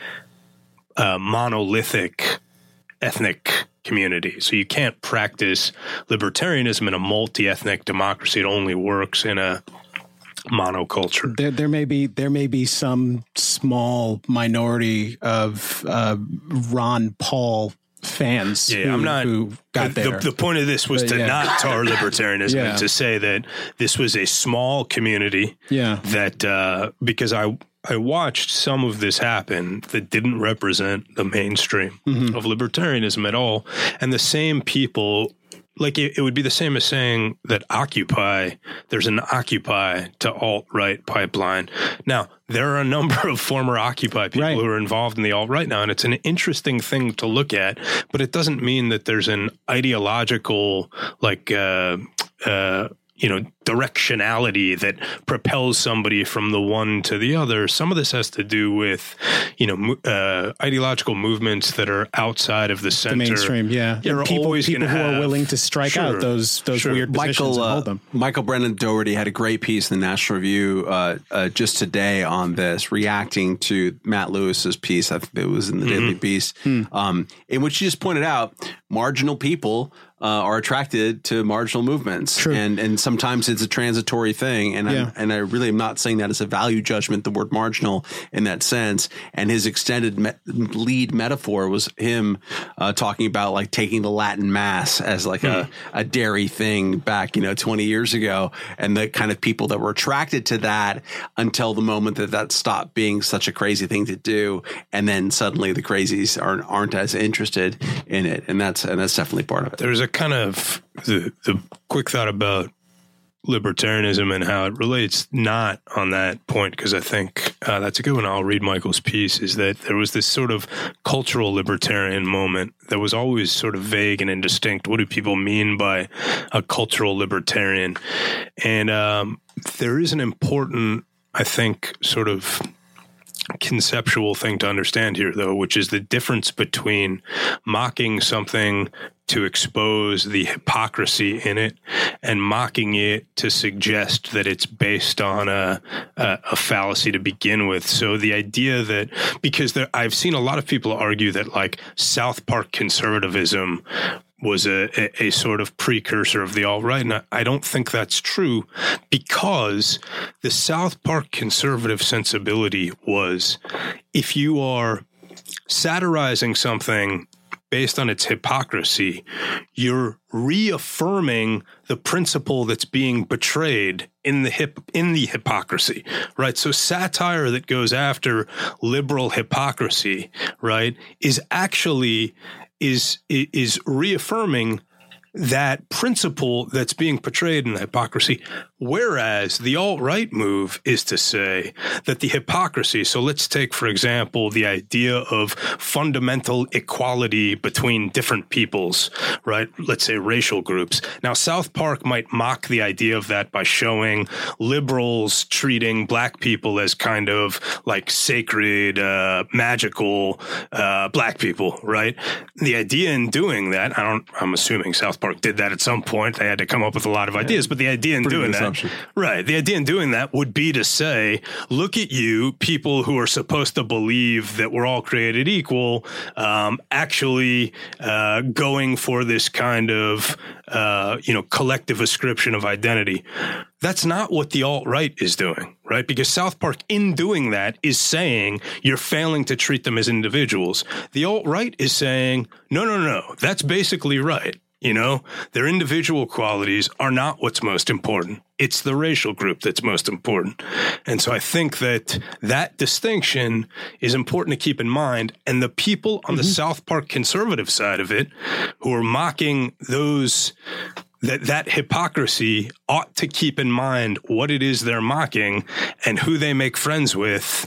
D: uh, monolithic ethnic community. So you can't practice libertarianism in a multi-ethnic democracy. It only works in a monoculture.
B: There, there may be there may be some small minority of uh, Ron Paul fans.
D: Yeah,
B: who,
D: I'm not.
B: who got
D: the,
B: there.
D: the point of this was
B: But
D: to
B: yeah.
D: not tar <laughs> libertarianism
B: Yeah.
D: and to say that this was a small community.
B: Yeah.
D: That uh, because I I watched some of this happen that didn't represent the mainstream
B: Mm-hmm.
D: of libertarianism at all, and the same people. Like it, it would be the same as saying that Occupy, there's an Occupy to alt right pipeline. Now, there are a number of former Occupy people
B: Right.
D: who are involved in the alt right now, and it's an interesting thing to look at, but it doesn't mean that there's an ideological, like, uh, uh, you know directionality that propels somebody from the one to the other. Some of this has to do with you know uh, ideological movements that are outside of the center the
B: mainstream. Yeah,
D: You're
B: people,
D: always
B: people
D: gonna
B: who are willing to strike
D: Sure,
B: out those those
D: sure.
B: weird positions
C: Michael
B: and
C: uh,
B: hold them.
C: Michael Brendan Dougherty had a great piece in the National Review uh, uh, just today on this, reacting to Matt Lewis's piece. I think it was in the
B: Mm-hmm.
C: Daily Beast,
B: Hmm.
C: um, in which he just pointed out marginal people. Uh, are attracted to marginal movements,
B: True.
C: and and sometimes it's a transitory thing, and
B: Yeah.
C: I'm, and I really am not saying that as a value judgment. The word marginal in that sense, and his extended me- lead metaphor was him uh, talking about like taking the Latin Mass as like a a dairy thing back, you know, 20 years ago, and the kind of people that were attracted to that until the moment that that stopped being such a crazy thing to do, and then suddenly the crazies aren't aren't as interested in it, and that's and that's definitely part of it.
D: There's a kind of the, the quick thought about libertarianism and how it relates not on that point because I think uh, that's a good one. I'll read Michael's piece. Is that there was this sort of cultural libertarian moment that was always sort of vague and indistinct. What do people mean by a cultural libertarian? And um, there is an important, I think, sort of conceptual thing to understand here, though, which is the difference between mocking something to expose the hypocrisy in it and mocking it to suggest that it's based on a, a, a fallacy to begin with. So the idea that, because there, I've seen a lot of people argue that like South Park conservatism was a, a, a sort of precursor of the alt right. And I, I don't think that's true because the South Park conservative sensibility was if you are satirizing something based on its hypocrisy, you're reaffirming the principle that's being betrayed in the hip in the hypocrisy, right? So satire that goes after liberal hypocrisy, right, is actually is is reaffirming that principle that's being portrayed in the hypocrisy. Whereas the alt right move is to say that the hypocrisy, so let's take, for example, the idea of fundamental equality between different peoples, right? Let's say racial groups. Now, South Park might mock the idea of that by showing liberals treating black people as kind of like sacred, uh, magical uh, black people, right? The idea in doing that, I don't, I'm assuming South Park did that at some point. They had to come up with a lot of ideas, but the idea in
C: Pretty
D: doing that,
C: assumption.
D: right? The idea in doing that would be to say, look at you, people who are supposed to believe that we're all created equal, um, actually uh, going for this kind of, uh, you know, collective ascription of identity. That's not what the alt right is doing, right? Because South Park, in doing that, is saying you're failing to treat them as individuals. The alt right is saying, no, no, no, that's basically right. You know, their individual qualities are not what's most important. It's the racial group that's most important. And so I think that that distinction is important to keep in mind. And the people on the mm-hmm. South Park conservative side of it who are mocking those that that hypocrisy ought to keep in mind what it is they're mocking and who they make friends with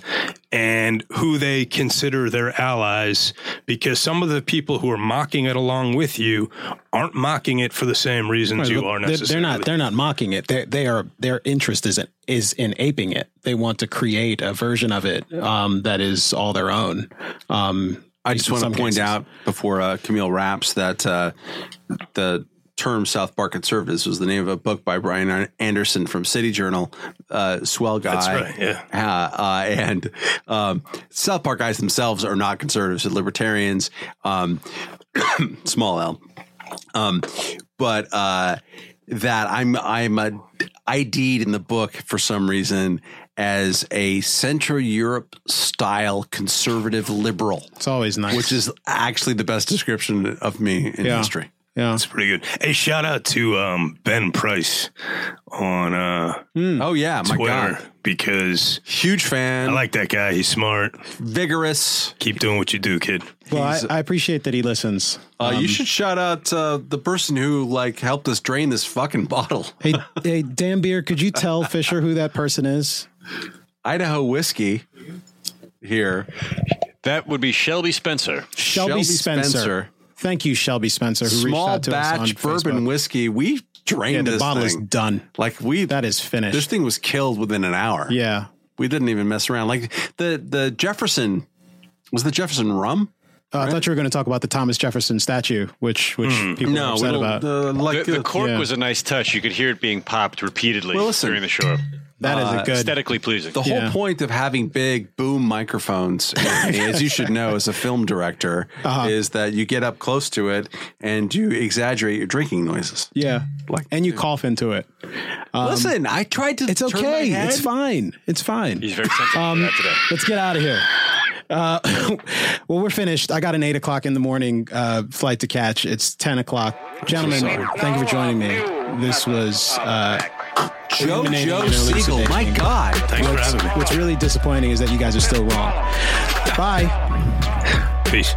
D: and who they consider their allies because some of the people who are mocking it along with you aren't mocking it for the same reasons you are
B: they're,
D: necessarily.
B: they're not they're not mocking it. They they are their interest is in, is in aping it. They want to create a version of it um, that is all their own. Um,
C: I just want to point
B: cases.
C: out before uh, Kmele wraps that uh, the term South Park conservatives was the name of a book by Brian Anderson from City Journal. Uh, swell guy.
D: That's right, yeah.
C: Uh, uh, and um, South Park guys themselves are not conservatives, they're libertarians. Um, <coughs> small L. Um, but uh, that I'm I'm uh, ID'd in the book for some reason as a Central Europe style conservative liberal,
B: It's always nice.
C: which is actually the best description of me in
B: Yeah.
C: history.
B: Yeah.
D: It's pretty good. Hey, shout out to um, Ben Price on uh,
C: Oh yeah, my
D: Twitter
C: god,
D: because
C: huge fan,
D: I like that guy. He's smart.
C: vigorous.
D: Keep doing what you do, kid.
B: Well, I, I appreciate that he listens.
C: Uh, you should shout out uh, the person who like helped us drain this fucking bottle. <laughs>
B: Hey, hey, Dan Beer, could you tell Fisher who that person is?
C: Idaho whiskey here.
E: That would be Shelby Spencer.
B: Shelby, Spencer. Thank you, Shelby Spencer, who reached
C: small
B: out to us on
C: batch bourbon
B: Facebook.
C: whiskey. We drained
B: Yeah, the
C: this
B: bottle is done.
C: Like we,
B: That is finished.
C: this thing was killed within an hour.
B: yeah.
C: we didn't even mess around. Like the the Jefferson was the Jefferson rum.
B: Uh, I thought you were going to talk about the Thomas Jefferson statue, which which people
C: No, we
B: upset about.
C: uh, like
E: The, the cork
B: yeah.
E: was a nice touch. You could hear it being popped repeatedly
C: Well, listen.
E: during the show.
B: That is
C: uh,
B: a good.
E: Aesthetically pleasing.
C: The whole
B: Yeah.
C: point of having big boom microphones, <laughs> as you should know as a film director,
B: Uh-huh.
C: is that you get up close to it and you exaggerate your drinking noises.
B: Yeah,
C: Like-
B: and you cough into it.
C: Listen, I tried to.
B: It's
C: turn my
B: okay.
C: head.
B: It's fine. It's fine.
E: He's very sensitive
B: Um,
E: to that today.
B: Let's get out of here. Uh, <laughs> well, we're finished. I got an eight o'clock in the morning uh, flight to catch. It's ten o'clock. Gentlemen, thank you for joining me. This was uh,
C: Joe Joe Siegel. My. God.
D: Thanks for having me.
B: what's really disappointing is that you guys are still wrong. Bye.
D: Peace.